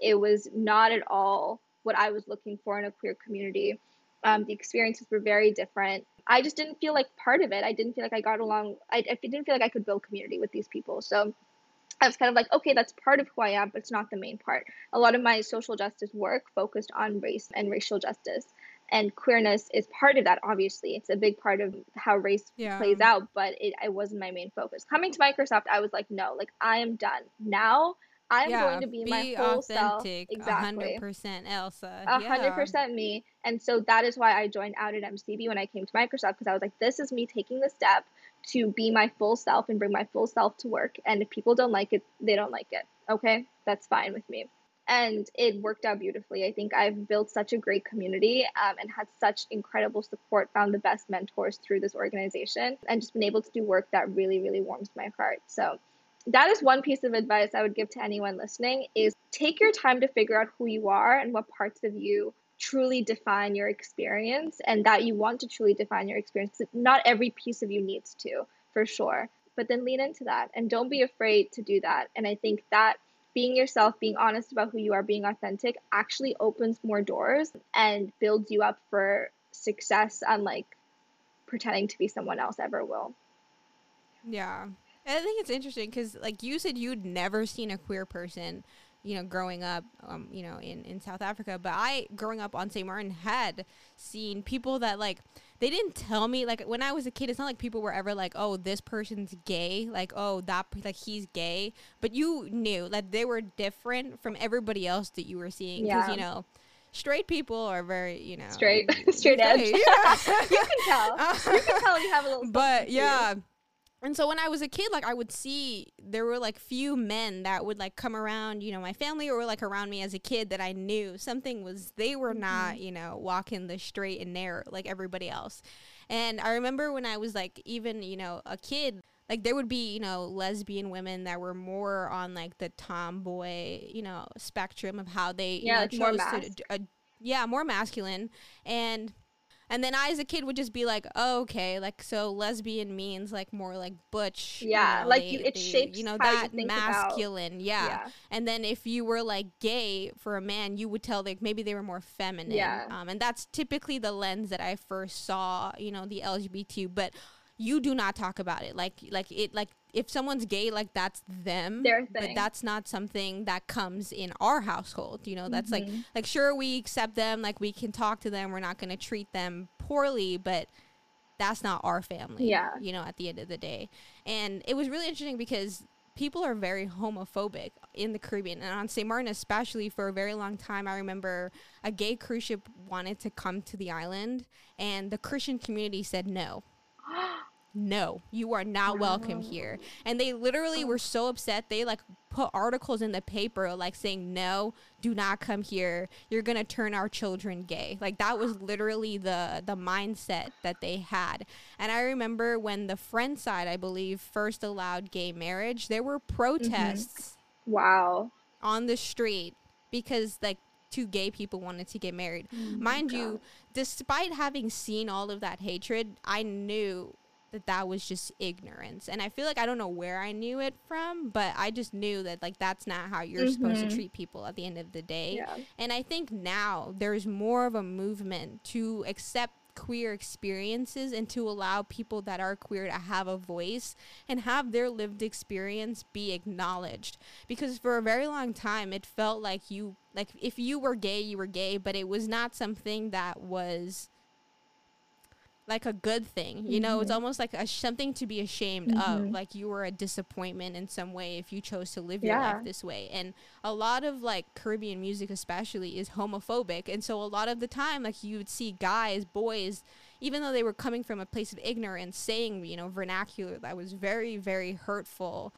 It was not at all what I was looking for in a queer community. Um, the experiences were very different. I just didn't feel like part of it. I didn't feel like I got along. I, I didn't feel like I could build community with these people. So I was kind of like, okay, that's part of who I am, but it's not the main part. A lot of my social justice work focused on race and racial justice. And queerness is part of that, obviously. It's a big part of how race Yeah. plays out, but it, it wasn't my main focus. Coming to Microsoft, I was like, no, like, I am done. Now I'm yeah, going to be, my full self. authentic. Exactly. hundred percent Elsa. Yeah. hundred percent me. And so that is why I joined out at MCB when I came to Microsoft because I was like, this is me taking the step to be my full self and bring my full self to work. And if people don't like it, they don't like it. Okay, that's fine with me. And it worked out beautifully. I think I've built such a great community um, and had such incredible support, found the best mentors through this organization, and just been able to do work that really, really warms my heart. So that is one piece of advice I would give to anyone listening is take your time to figure out who you are and what parts of you truly define your experience and that you want to truly define your experience. Not every piece of you needs to, for sure. But then lean into that and don't be afraid to do that. And I think that being yourself, being honest about who you are, being authentic actually opens more doors and builds you up for success unlike pretending to be someone else ever will. Yeah. I think it's interesting because, like you said, you'd never seen a queer person, you know, growing up, um, you know, in, in South Africa. But I, growing up on St. Martin, had seen people that, like, they didn't tell me, like, when I was a kid, it's not like people were ever like, oh, this person's gay. Like, oh, that, like, he's gay. But you knew that they were different from everybody else that you were seeing. Because, Yeah. you know, straight people are very, you know, Straight, straight edge. Yeah. you can tell. You can tell you have a little. but to you. And so when i was a kid like i would see there were like few men that would like come around you know my family or like around me as a kid that i knew. Something was they were not you know walking the straight and narrow like everybody else. And i remember when i was like even you know a kid like there would be you know lesbian women that were more on like the tomboy you know spectrum of how they you Yeah, know, like more to uh, yeah more masculine. And and then I, as a kid, would just be like, oh, okay, like so lesbian means like more like butch. you Yeah, know, like you- it shapes you know you that about- masculine, yeah. Yeah. And then if you were like gay for a man, you would tell like maybe they were more feminine. Yeah. Um, and that's typically the lens that I first saw, you know, the LGBT. But you do not talk about it like like it like if someone's gay like that's them but that's not something that comes in our household you know? That's like Mm-hmm. like sure we accept them like we can talk to them we're not going to treat them poorly but that's not our family Yeah. you know at the end of the day. And it was really interesting because people are very homophobic in the caribbean and on st martin especially for a very long time. I remember a gay cruise ship wanted to come to the island and the christian community said no no, you are not welcome here. And they literally were so upset. They like put articles in the paper like saying, no, do not come here. You're going to turn our children gay. Like that was literally the, the mindset that they had. And I remember when the French side, I believe, first allowed gay marriage, there were mm-hmm. protests Wow. on the street because like two gay people wanted to get married. Oh Mind you, despite having seen all of that hatred, I knew that that was just ignorance. And I feel like I don't know where I knew it from, but I just knew that like that's not how you're supposed to Mhm. treat people at the end of the day. Yeah. And I think now there's more of a movement to accept queer experiences and to allow people that are queer to have a voice and have their lived experience be acknowledged because for a very long time it felt like you like if you were gay you were gay but it was not something that was like a good thing you know it's Mhm. almost like a, something to be ashamed of Mhm. like you were a disappointment in some way if you chose to live your life this way and a lot of like caribbean music especially is homophobic and so a lot of the time like you would see guys boys even though they were coming from a place of ignorance saying you know vernacular that was very very hurtful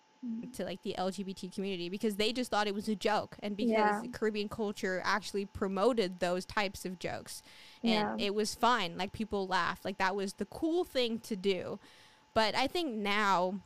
to like the LGBT community because they just thought it was a joke and because Yeah. Caribbean culture actually promoted those types of jokes and Yeah. it was fine like people laughed like that was the cool thing to do. But I think now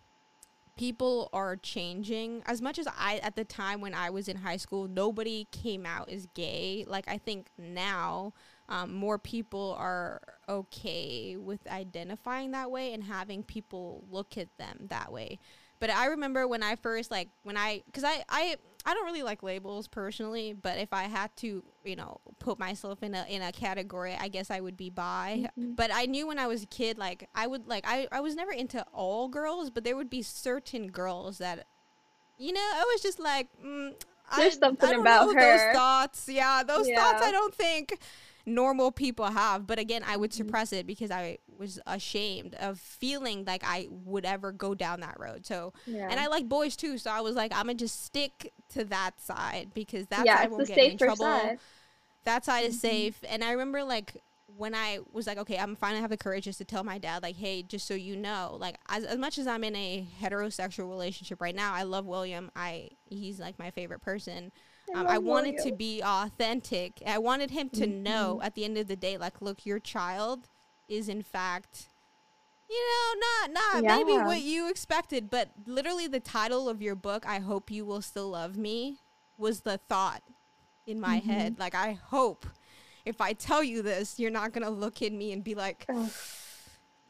people are changing. As much as I at the time when I was in high school nobody came out as gay like I think now um, more people are okay with identifying that way and having people look at them that way. But I remember when I first like when I because I I I don't really like labels personally, but if I had to, you know, put myself in a in a category, I guess I would be bi. Mhm. But I knew when I was a kid, like I would like I I was never into all girls, but there would be certain girls that, you know, I was just like, mm, There's I, something I about her. Those thoughts, yeah, those thoughts I don't think normal people have. But again, I would Mhm. suppress it because I was ashamed of feeling like I would ever go down that road. So Yeah. and I like boys too, so I was like, I'm gonna just stick to that side because that yeah, side won't get in trouble. side. That side is Mhm. safe. And I remember like when I was like, okay, I'm finally have the courage just to tell my dad, like, hey, just so you know, like as, as much as I'm in a heterosexual relationship right now, I love William. I he's like my favorite person. Um, I love wanted to be authentic. I wanted him to know Mhm. at the end of the day, like, look, your child is in fact, you know, not not maybe what you expected, but literally the title of your book, I hope you will still love me, was the thought in my Mhm. head. Like, I hope if I tell you this, you're not gonna look at me and be like,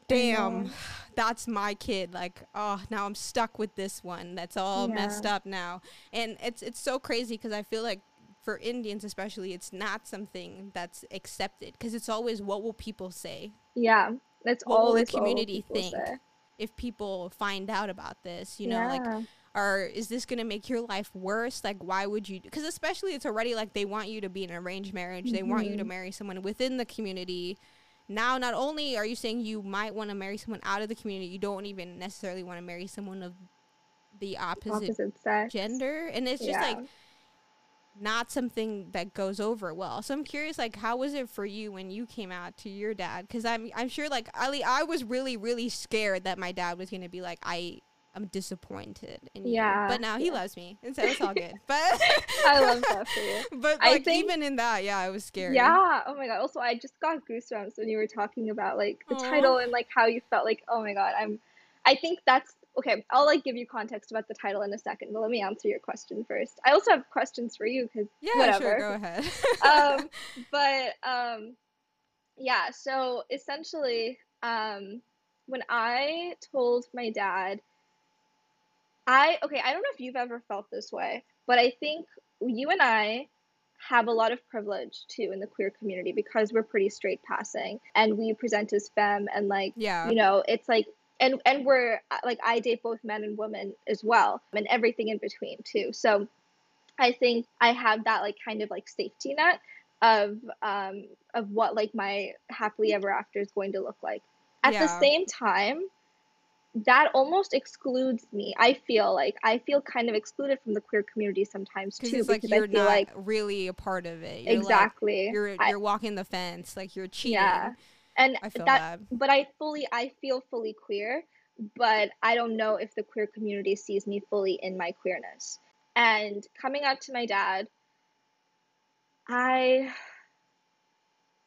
damn, that's my kid. Like, oh, now I'm stuck with this one. That's all messed up now. And it's it's so crazy because I feel like for Indians especially, it's not something that's accepted because it's always what will people say Yeah, that's What will the always what community people think? say. if people find out about this. You know, like or is this going to make your life worse like why would you because especially it's already like they want you to be in an arranged marriage they want you to Mhm. marry someone within the community now not only are you saying you might want to marry someone out of the community you don't even necessarily want to marry someone of the opposite, opposite sex. gender and it's just Yeah. like not something that goes over well so i'm curious like how was it for you when you came out to your dad because i'm i'm sure like ali i was really really scared that my dad was going to be like i i'm disappointed in you Yeah, but now he yeah. loves me and so it's all good but I love that for you. but I like think- even in that yeah I was scared. Yeah. Oh my god. Also, I just got goosebumps when you were talking about like the Aw. title and like how you felt. Like, oh my god, I'm. I think that's okay. I'll like give you context about the title in a second, but let me answer your question first. I also have questions for you because yeah whatever. sure go ahead um, but um, yeah. So essentially, um, when I told my dad, I okay. I don't know if you've ever felt this way, but I think you and I have a lot of privilege too in the queer community because we're pretty straight passing and we present as femme and like yeah you know it's like and and we're uh, like i date both men and women as well and everything in between too. So i think i have that like kind of like safety net of um of what like my happily ever after is going to look like. At the same time that almost excludes me. I feel like i feel kind of excluded from the queer community sometimes too it's like because you're i feel not like really a part of it. You're like- exactly. you're you're walking the fence like you're cheating. Yeah. And i feel that bad but I fully I feel fully queer, but I don't know if the queer community sees me fully in my queerness. And coming out to my dad, I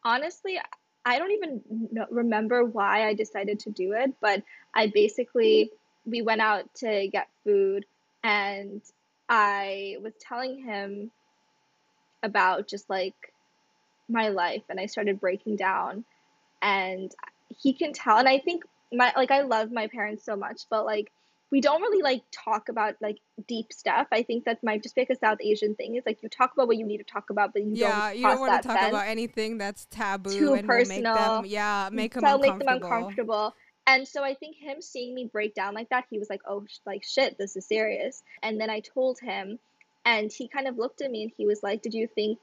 honestly I don't even know, remember why I decided to do it, but I basically we went out to get food and I was telling him about just like my life and I started breaking down and he can tell and I think my like I love my parents so much, but like we don't really like talk about like deep stuff. I think that might just be like a South Asian thing. Is like you talk about what you need to talk about, but you yeah, don't. you don't want to talk about anything that's taboo too and personal. Make them, yeah, make them so make them uncomfortable. And so I think him seeing me break down like that, he was like, "Oh, like shit, this is serious." And then I told him, and he kind of looked at me and he was like, "Did you think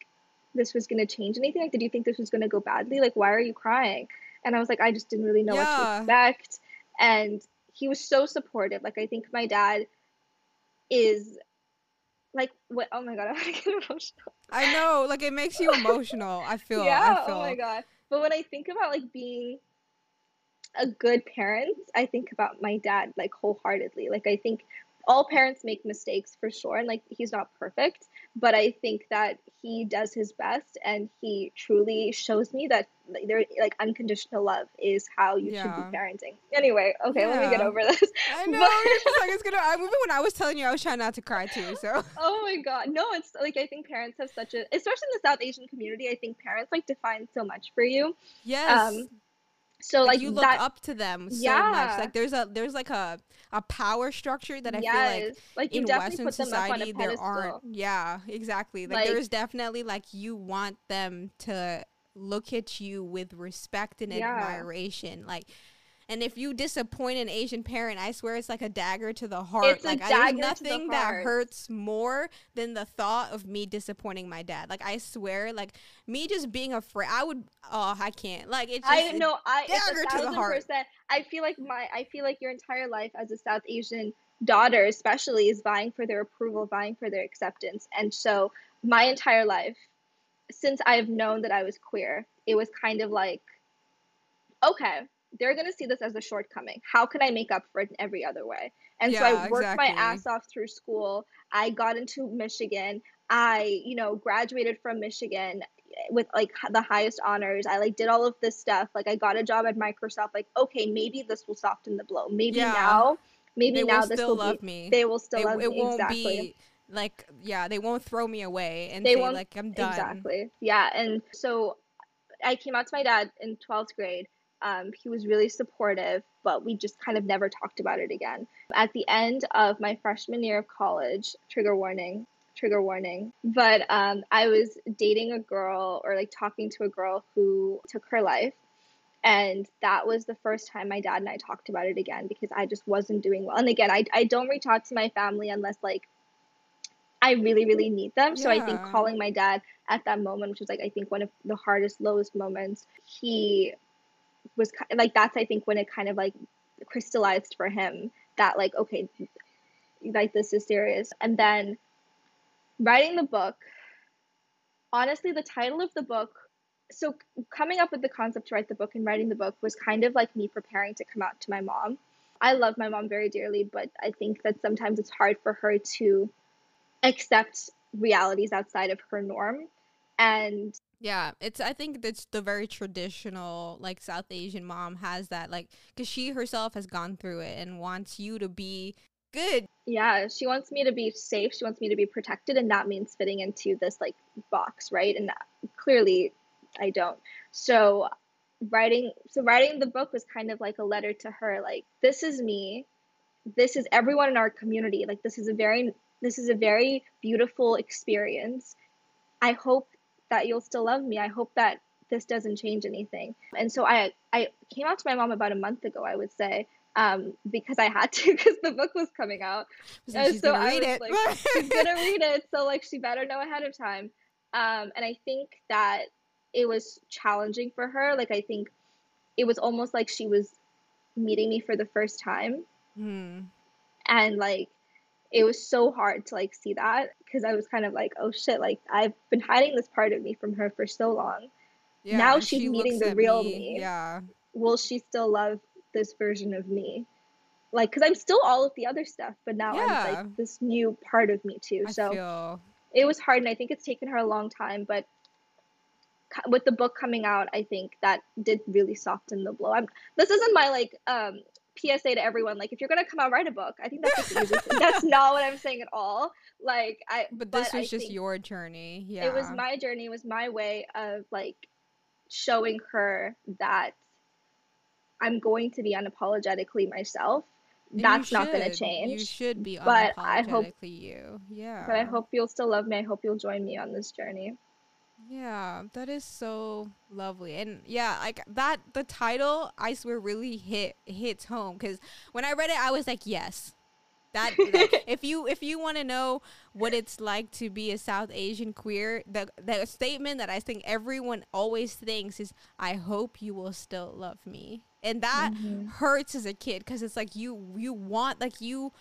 this was going to change anything? Like, did you think this was going to go badly? Like, why are you crying?" And I was like, "I just didn't really know what to expect." And he was so supportive. Like, I think my dad is like what? Oh my god, I'm gonna get emotional. I know, like it makes you emotional. I feel. yeah. I feel. Oh my god. But when I think about like being a good parent, I think about my dad like wholeheartedly. Like I think all parents make mistakes for sure and like he's not perfect, but I think that he does his best and he truly shows me that like, there like unconditional love is how you should be parenting. Anyway, okay, let me get over this. I know. But- like it's gonna. I remember when I was telling you, I was trying not to cry too. So Oh my god. No, it's like I think parents have such a especially in the South Asian community, I think parents like define so much for you. yes, um, So like, like, you look that up to them so Yeah. much. Like there's a there's like a a power structure that I feel like like in Western put them up on a society there aren't. Yeah, exactly. Like, Like- there's definitely like you want them to look at you with respect and Yeah. admiration. Like, and if you disappoint an Asian parent, I swear it's like a dagger to the heart. It's a like I, dagger there's to the nothing that hurts more than the thought of me disappointing my dad. Like I swear, like me just being afraid, I would. Oh, I can't. Like it's. Just, I know I it's dagger a to the thousand heart. percent. I feel like my I feel like your entire life as a South Asian daughter, especially, is vying for their approval, vying for their acceptance. And so my entire life, since I've known that I was queer, it was kind of like, okay, they're gonna see this as a shortcoming. How can I make up for it in every other way? And so I worked my ass off through school. I got into Michigan. I, you know, graduated from Michigan with like the highest honors. I like did all of this stuff. Like I got a job at Microsoft. Like, okay, maybe this will soften the blow. Maybe Yeah. now, maybe they now will this will love be. me. They will still it, love it me won't exactly. be like yeah they won't throw me away and They say won't- like i'm done Exactly. Yeah. And so I came out to my dad in 12th grade. Um, he was really supportive, but we just kind of never talked about it again. At the end of my freshman year of college, trigger warning, trigger warning, but um, I was dating a girl or like talking to a girl who took her life. And that was the first time my dad and I talked about it again because I just wasn't doing well. And again, I, I don't reach out to my family unless like I really, really need them. So I think calling my dad at that moment, which was like I think one of the hardest, lowest moments, he was ki- like that's I think when it kind of like crystallized for him that like okay, like this is serious. And then writing the book, honestly, the title of the book. So coming up with the concept to write the book and writing the book was kind of like me preparing to come out to my mom. I love my mom very dearly, but I think that sometimes it's hard for her to accept realities outside of her norm. And yeah it's i think that's the very traditional like south asian mom has that like because she herself has gone through it and wants you to be good yeah, she wants me to be safe. She wants me to be protected, and that means fitting into this like box, right? And that, clearly, I don't. So, writing so writing the book was kind of like a letter to her. Like, this is me. This is everyone in our community. Like, this is a very this is a very beautiful experience. I hope that you'll still love me. I hope that this doesn't change anything. And so I I came out to my mom about a month ago, I would say, um, because I had to because the book was coming out. so she's so gonna I read was it like, She's gonna read it, so like she better know ahead of time. Um, and I think that it was challenging for her. Like I think it was almost like she was meeting me for the first time, Hmm. and like it was so hard to like see that because I was kind of like, oh shit, like I've been hiding this part of me from her for so long. yeah, Now she's she meeting the real me, me. yeah Will she still love this version of me? Like, because I'm still all of the other stuff, but now I'm like this new part of me too. i so feel it was hard and i think it's taken her a long time but with the book coming out i think that did really soften the blow I'm, this isn't my like um psa to everyone like if you're gonna come out write a book i think that's the easiest that's not what i'm saying at all like i but this I was just your journey yeah it was my journey it was my way of like showing her that I'm going to be unapologetically myself. That's not going to change. You should be but I hope, you. Yeah. But I hope you'll still love me. I hope you'll join me on this journey. Yeah, that is so lovely. And yeah, like that the title I swear really hit hits home cuz when I read it I was like, yes. That like, if you if you want to know what it's like to be a South Asian queer, the the statement that I think everyone always thinks is I hope you will still love me. And that mm-hmm. hurts as a kid cuz it's like you you want like you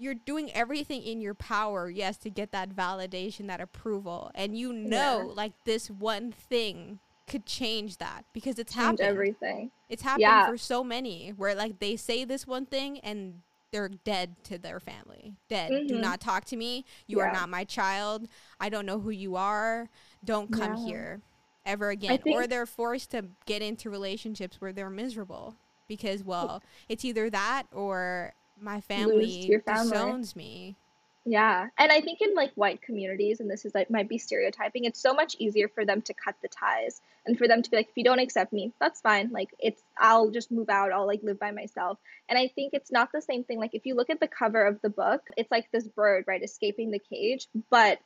you're doing everything in your power, yes, to get that validation, that approval. And you know yeah. like this one thing could change that because it's change happened. everything. It's happened yeah. for so many where like they say this one thing and they're dead to their family. Dead. Mm-hmm. Do not talk to me. You yeah. are not my child. I don't know who you are. Don't come yeah. here ever again. Or they're forced to get into relationships where they're miserable because well, it's either that or my family, family. disowns me. Yeah. And I think in like white communities, and this is like might be stereotyping, it's so much easier for them to cut the ties and for them to be like, if you don't accept me, that's fine. Like it's I'll just move out, I'll like live by myself. And I think it's not the same thing. Like if you look at the cover of the book, it's like this bird, right, escaping the cage, but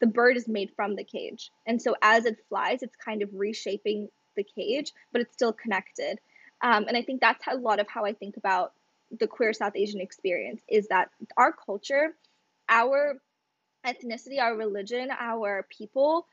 the bird is made from the cage. And so as it flies, it's kind of reshaping the cage, but it's still connected. Um, and I think that's a lot of how I think about the queer South Asian experience is that our culture our ethnicity, our religion, our people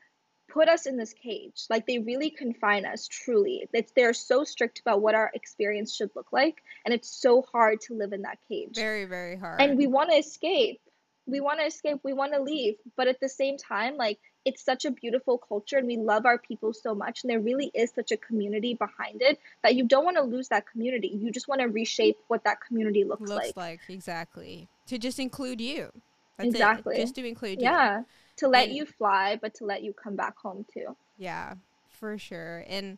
put us in this cage. Like they really confine us truly. It's they're so strict about what our experience should look like and it's so hard to live in that cage. Very very hard. And we want to escape. We want to escape. We want to leave, but at the same time like it's such a beautiful culture and we love our people so much and there really is such a community behind it that you don't want to lose that community. You just want to reshape what that community looks, looks like. like exactly. To just include you. That's exactly. It. Just to include you. Yeah. To let and, you fly, but to let you come back home too. Yeah, for sure. And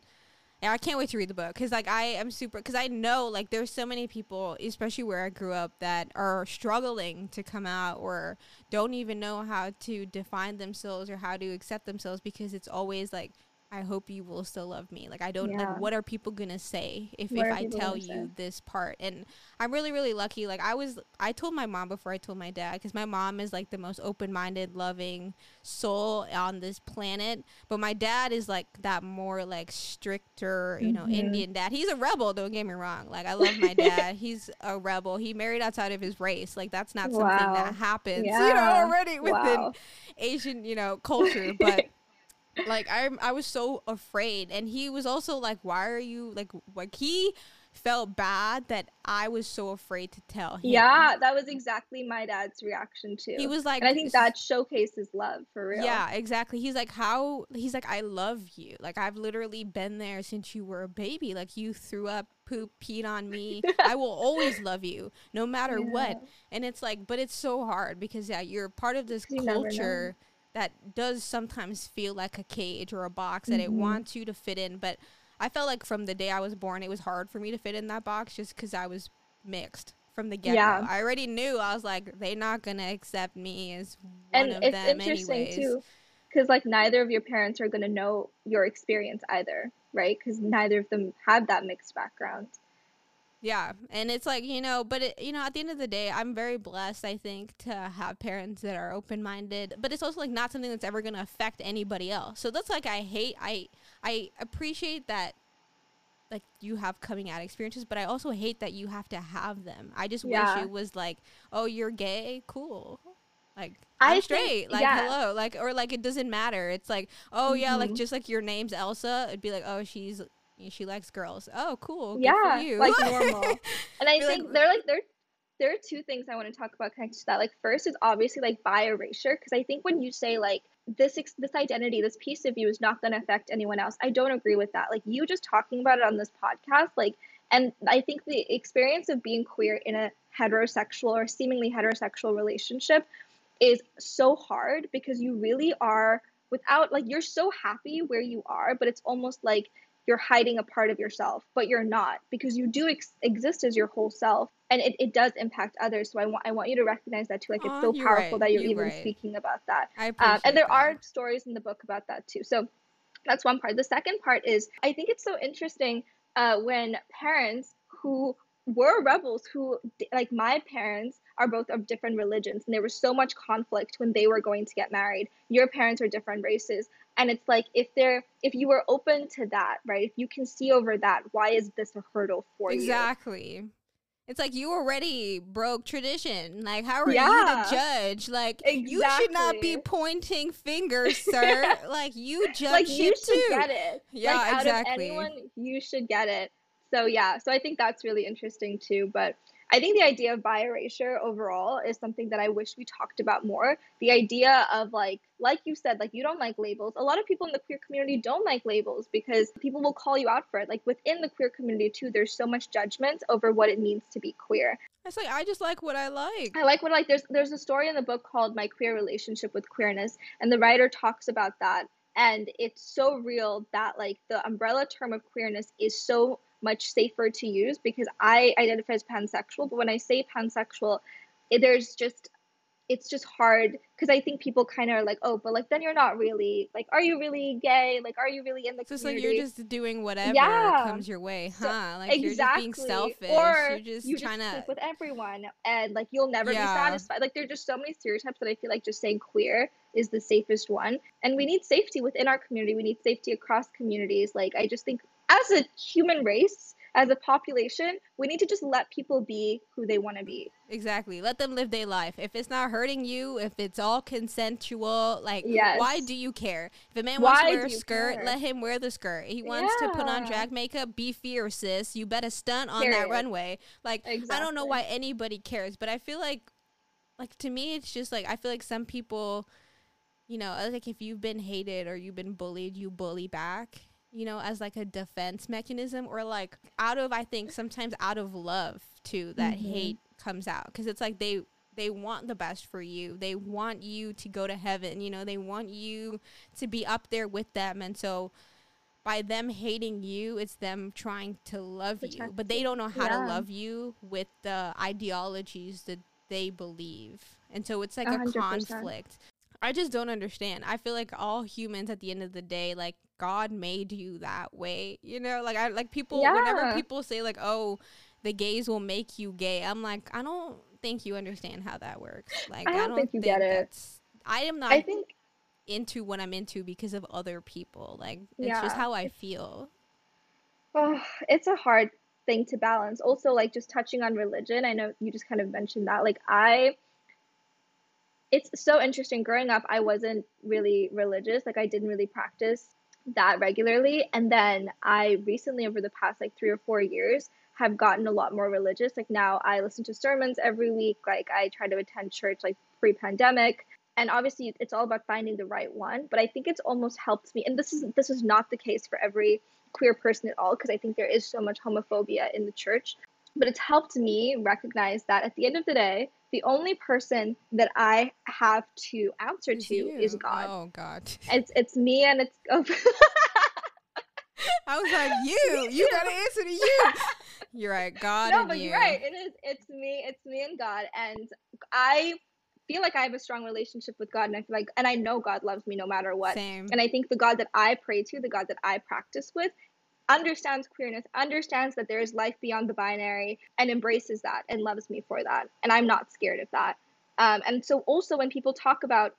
yeah, I can't wait to read the book because like I am super because I know like there's so many people, especially where I grew up, that are struggling to come out or don't even know how to define themselves or how to accept themselves because it's always like I hope you will still love me. Like I don't yeah. like what are people gonna say if what if I tell you say? this part? And I'm really really lucky. Like I was I told my mom before I told my dad cuz my mom is like the most open-minded, loving soul on this planet, but my dad is like that more like stricter, you know, mm-hmm. Indian dad. He's a rebel, don't get me wrong. Like I love my dad. He's a rebel. He married outside of his race. Like that's not wow. something that happens, yeah. you know, already within wow. Asian, you know, culture, but like I I was so afraid and he was also like why are you like like he felt bad that I was so afraid to tell him. Yeah, that was exactly my dad's reaction too. He was like and I think that showcases love for real. Yeah, exactly. He's like how he's like I love you. Like I've literally been there since you were a baby. Like you threw up poop peed on me. I will always love you no matter yeah. what. And it's like but it's so hard because yeah, you're part of this you culture that does sometimes feel like a cage or a box that mm-hmm. it wants you to fit in. But I felt like from the day I was born, it was hard for me to fit in that box just because I was mixed from the get go. Yeah. I already knew I was like, they're not gonna accept me as one and of it's them interesting anyways. too, because like neither of your parents are gonna know your experience either, right? Because neither of them had that mixed background. Yeah, and it's like you know, but it, you know, at the end of the day, I'm very blessed. I think to have parents that are open minded, but it's also like not something that's ever going to affect anybody else. So that's like I hate. I I appreciate that, like you have coming out experiences, but I also hate that you have to have them. I just yeah. wish it was like, oh, you're gay, cool. Like I'm I straight, think, like yeah. hello, like or like it doesn't matter. It's like, oh mm-hmm. yeah, like mm-hmm. just like your name's Elsa, it'd be like, oh she's she likes girls. Oh, cool. Good yeah, like normal. and I think like, they're like they're there are two things I want to talk about connected to that. Like first is obviously like bi erasure because I think when you say like this this identity, this piece of you is not going to affect anyone else, I don't agree with that. Like you just talking about it on this podcast, like, and I think the experience of being queer in a heterosexual or seemingly heterosexual relationship is so hard because you really are without like you're so happy where you are, but it's almost like you're hiding a part of yourself, but you're not because you do ex- exist as your whole self and it, it does impact others. So I want I want you to recognize that too. Like it's so powerful right. that you're, you're even right. speaking about that. I appreciate um, and there that. are stories in the book about that too. So that's one part. The second part is I think it's so interesting uh, when parents who were rebels, who like my parents are both of different religions, and there was so much conflict when they were going to get married. Your parents are different races, and it's like if they're if you were open to that, right? If you can see over that, why is this a hurdle for exactly. you? Exactly. It's like you already broke tradition. Like, how are yeah. you to judge? Like, exactly. you should not be pointing fingers, sir. like, you judge like, you should too. get it. Yeah, like, exactly. anyone, you should get it. So yeah, so I think that's really interesting too. But I think the idea of bi erasure overall is something that I wish we talked about more. The idea of like, like you said, like you don't like labels. A lot of people in the queer community don't like labels because people will call you out for it. Like within the queer community too, there's so much judgment over what it means to be queer. It's like I just like what I like. I like what I like. There's there's a story in the book called My Queer Relationship with Queerness, and the writer talks about that. And it's so real that like the umbrella term of queerness is so much safer to use because I identify as pansexual. But when I say pansexual, it, there's just it's just hard because I think people kind of are like, oh, but like then you're not really like, are you really gay? Like, are you really in the? So it's like you're just doing whatever yeah. comes your way, huh? So, like exactly. you're just being selfish. Or you're just you trying just to with everyone, and like you'll never yeah. be satisfied. Like there's just so many stereotypes that I feel like just saying queer is the safest one, and we need safety within our community. We need safety across communities. Like I just think as a human race, as a population, we need to just let people be who they want to be. Exactly. Let them live their life. If it's not hurting you, if it's all consensual, like yes. why do you care? If a man why wants to wear a skirt, care? let him wear the skirt. He wants yeah. to put on drag makeup, be fierce, sis. You better stunt on Period. that runway. Like exactly. I don't know why anybody cares, but I feel like like to me it's just like I feel like some people you know, like if you've been hated or you've been bullied, you bully back you know, as like a defense mechanism or like out of, I think sometimes out of love too, that mm-hmm. hate comes out. Cause it's like they, they want the best for you. They want you to go to heaven. You know, they want you to be up there with them. And so by them hating you, it's them trying to love Protect you. But they don't know how yeah. to love you with the ideologies that they believe. And so it's like 100%. a conflict. I just don't understand. I feel like all humans at the end of the day, like God made you that way. You know, like I like people yeah. whenever people say like, "Oh, the gays will make you gay." I'm like, I don't think you understand how that works. Like I don't, I don't think you think get it. I am not I think into what I'm into because of other people. Like it's yeah. just how I feel. Oh, it's a hard thing to balance. Also, like just touching on religion, I know you just kind of mentioned that. Like I it's so interesting. Growing up, I wasn't really religious. Like I didn't really practice that regularly. And then I recently, over the past like three or four years, have gotten a lot more religious. Like now I listen to sermons every week. Like I try to attend church like pre pandemic. And obviously it's all about finding the right one. But I think it's almost helped me. And this is this is not the case for every queer person at all, because I think there is so much homophobia in the church. But it's helped me recognize that at the end of the day, the only person that I have to answer it's to you. is God. Oh God. It's it's me and it's oh. I was like, you, you gotta answer to you. You're right, God. No, but you. you're right. It is. It's me. It's me and God, and I feel like I have a strong relationship with God, and I feel like, and I know God loves me no matter what. Same. And I think the God that I pray to, the God that I practice with, understands queerness, understands that there is life beyond the binary, and embraces that and loves me for that. And I'm not scared of that. Um, and so, also, when people talk about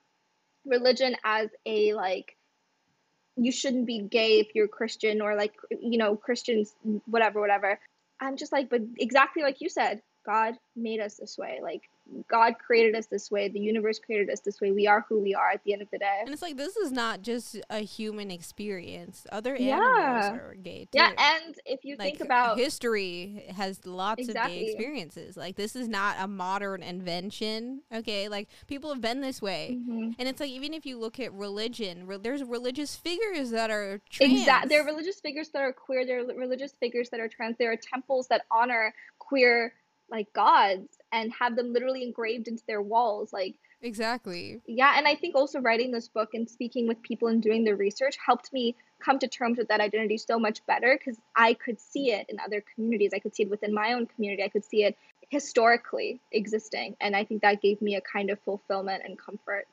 religion as a like, you shouldn't be gay if you're Christian, or like, you know, Christians, whatever, whatever. I'm just like, but exactly like you said, God made us this way. Like, God created us this way. The universe created us this way. We are who we are at the end of the day. And it's like this is not just a human experience. Other animals yeah. are gay too. Yeah, and if you like, think about history has lots exactly. of gay experiences. Like this is not a modern invention. Okay, like people have been this way. Mm-hmm. And it's like even if you look at religion, re- there's religious figures that are trans. Exactly. There are religious figures that are queer. There are religious figures that are trans. There are temples that honor queer like gods and have them literally engraved into their walls like exactly. Yeah and i think also writing this book and speaking with people and doing the research helped me come to terms with that identity so much better because i could see it in other communities. I could see it within my own community. I could see it historically existing and i think that gave me a kind of fulfillment and comfort.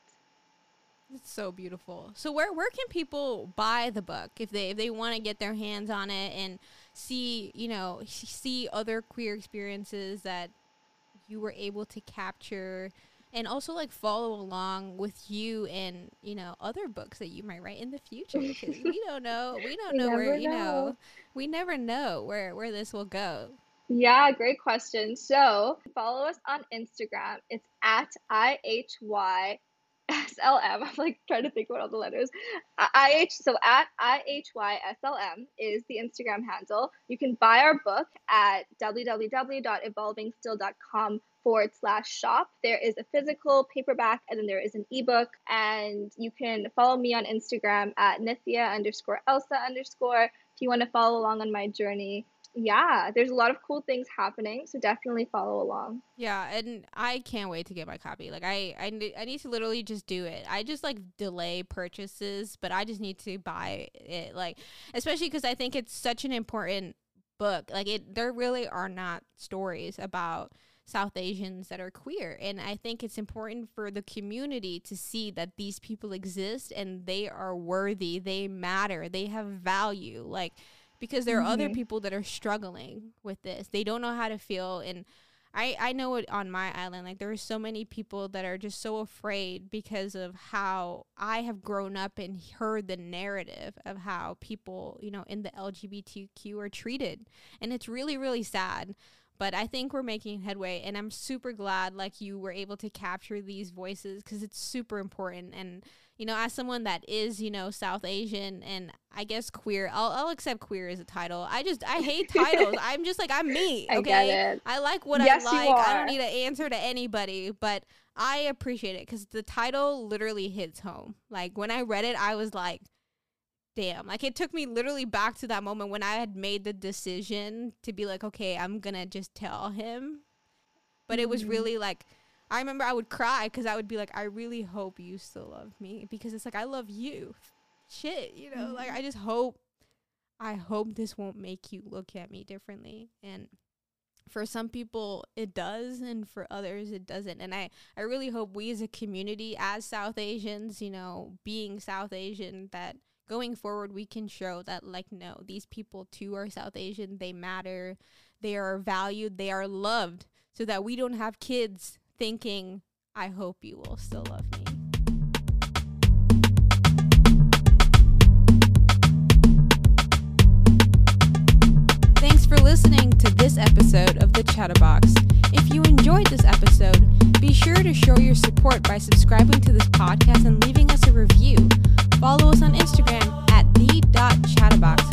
It's so beautiful. So where where can people buy the book if they if they want to get their hands on it and see, you know, see other queer experiences that you were able to capture and also like follow along with you and you know other books that you might write in the future because we don't know we don't know where you know. know. we never know where where this will go. Yeah great question. So follow us on instagram. It's at ihy SLM. I'm like trying to think what all the letters. IH so at IHYSLM is the Instagram handle. You can buy our book at www.evolvingstill.com forward slash shop. There is a physical paperback and then there is an ebook. And you can follow me on Instagram at Nithya underscore Elsa underscore if you want to follow along on my journey yeah, there's a lot of cool things happening, so definitely follow along. Yeah, and I can't wait to get my copy. Like I I, I need to literally just do it. I just like delay purchases, but I just need to buy it like especially cuz I think it's such an important book. Like it there really are not stories about South Asians that are queer. And I think it's important for the community to see that these people exist and they are worthy, they matter, they have value. Like because there are mm-hmm. other people that are struggling with this. They don't know how to feel and I I know it on my island like there are so many people that are just so afraid because of how I have grown up and heard the narrative of how people, you know, in the LGBTQ are treated. And it's really really sad but I think we're making headway and I'm super glad like you were able to capture these voices cuz it's super important and you know, as someone that is, you know, South Asian and I guess queer, I'll, I'll accept queer as a title. I just, I hate titles. I'm just like, I'm me. Okay. I, I like what yes, I like. I don't need to answer to anybody, but I appreciate it because the title literally hits home. Like when I read it, I was like, damn. Like it took me literally back to that moment when I had made the decision to be like, okay, I'm going to just tell him. But mm-hmm. it was mm-hmm. really like, I remember I would cry because I would be like, I really hope you still love me because it's like I love you. Shit, you know, mm-hmm. like I just hope, I hope this won't make you look at me differently. And for some people it does and for others it doesn't and i i really hope we as a community as south asians you know being south asian that going forward we can show that like no these people too are south asian they matter they are valued they are loved so that we don't have kids thinking, I hope you will still love me. Thanks for listening to this episode of The Chatta Box. If you enjoyed this episode, be sure to show your support by subscribing to this podcast and leaving us a review. Follow us on Instagram at the.chatterbox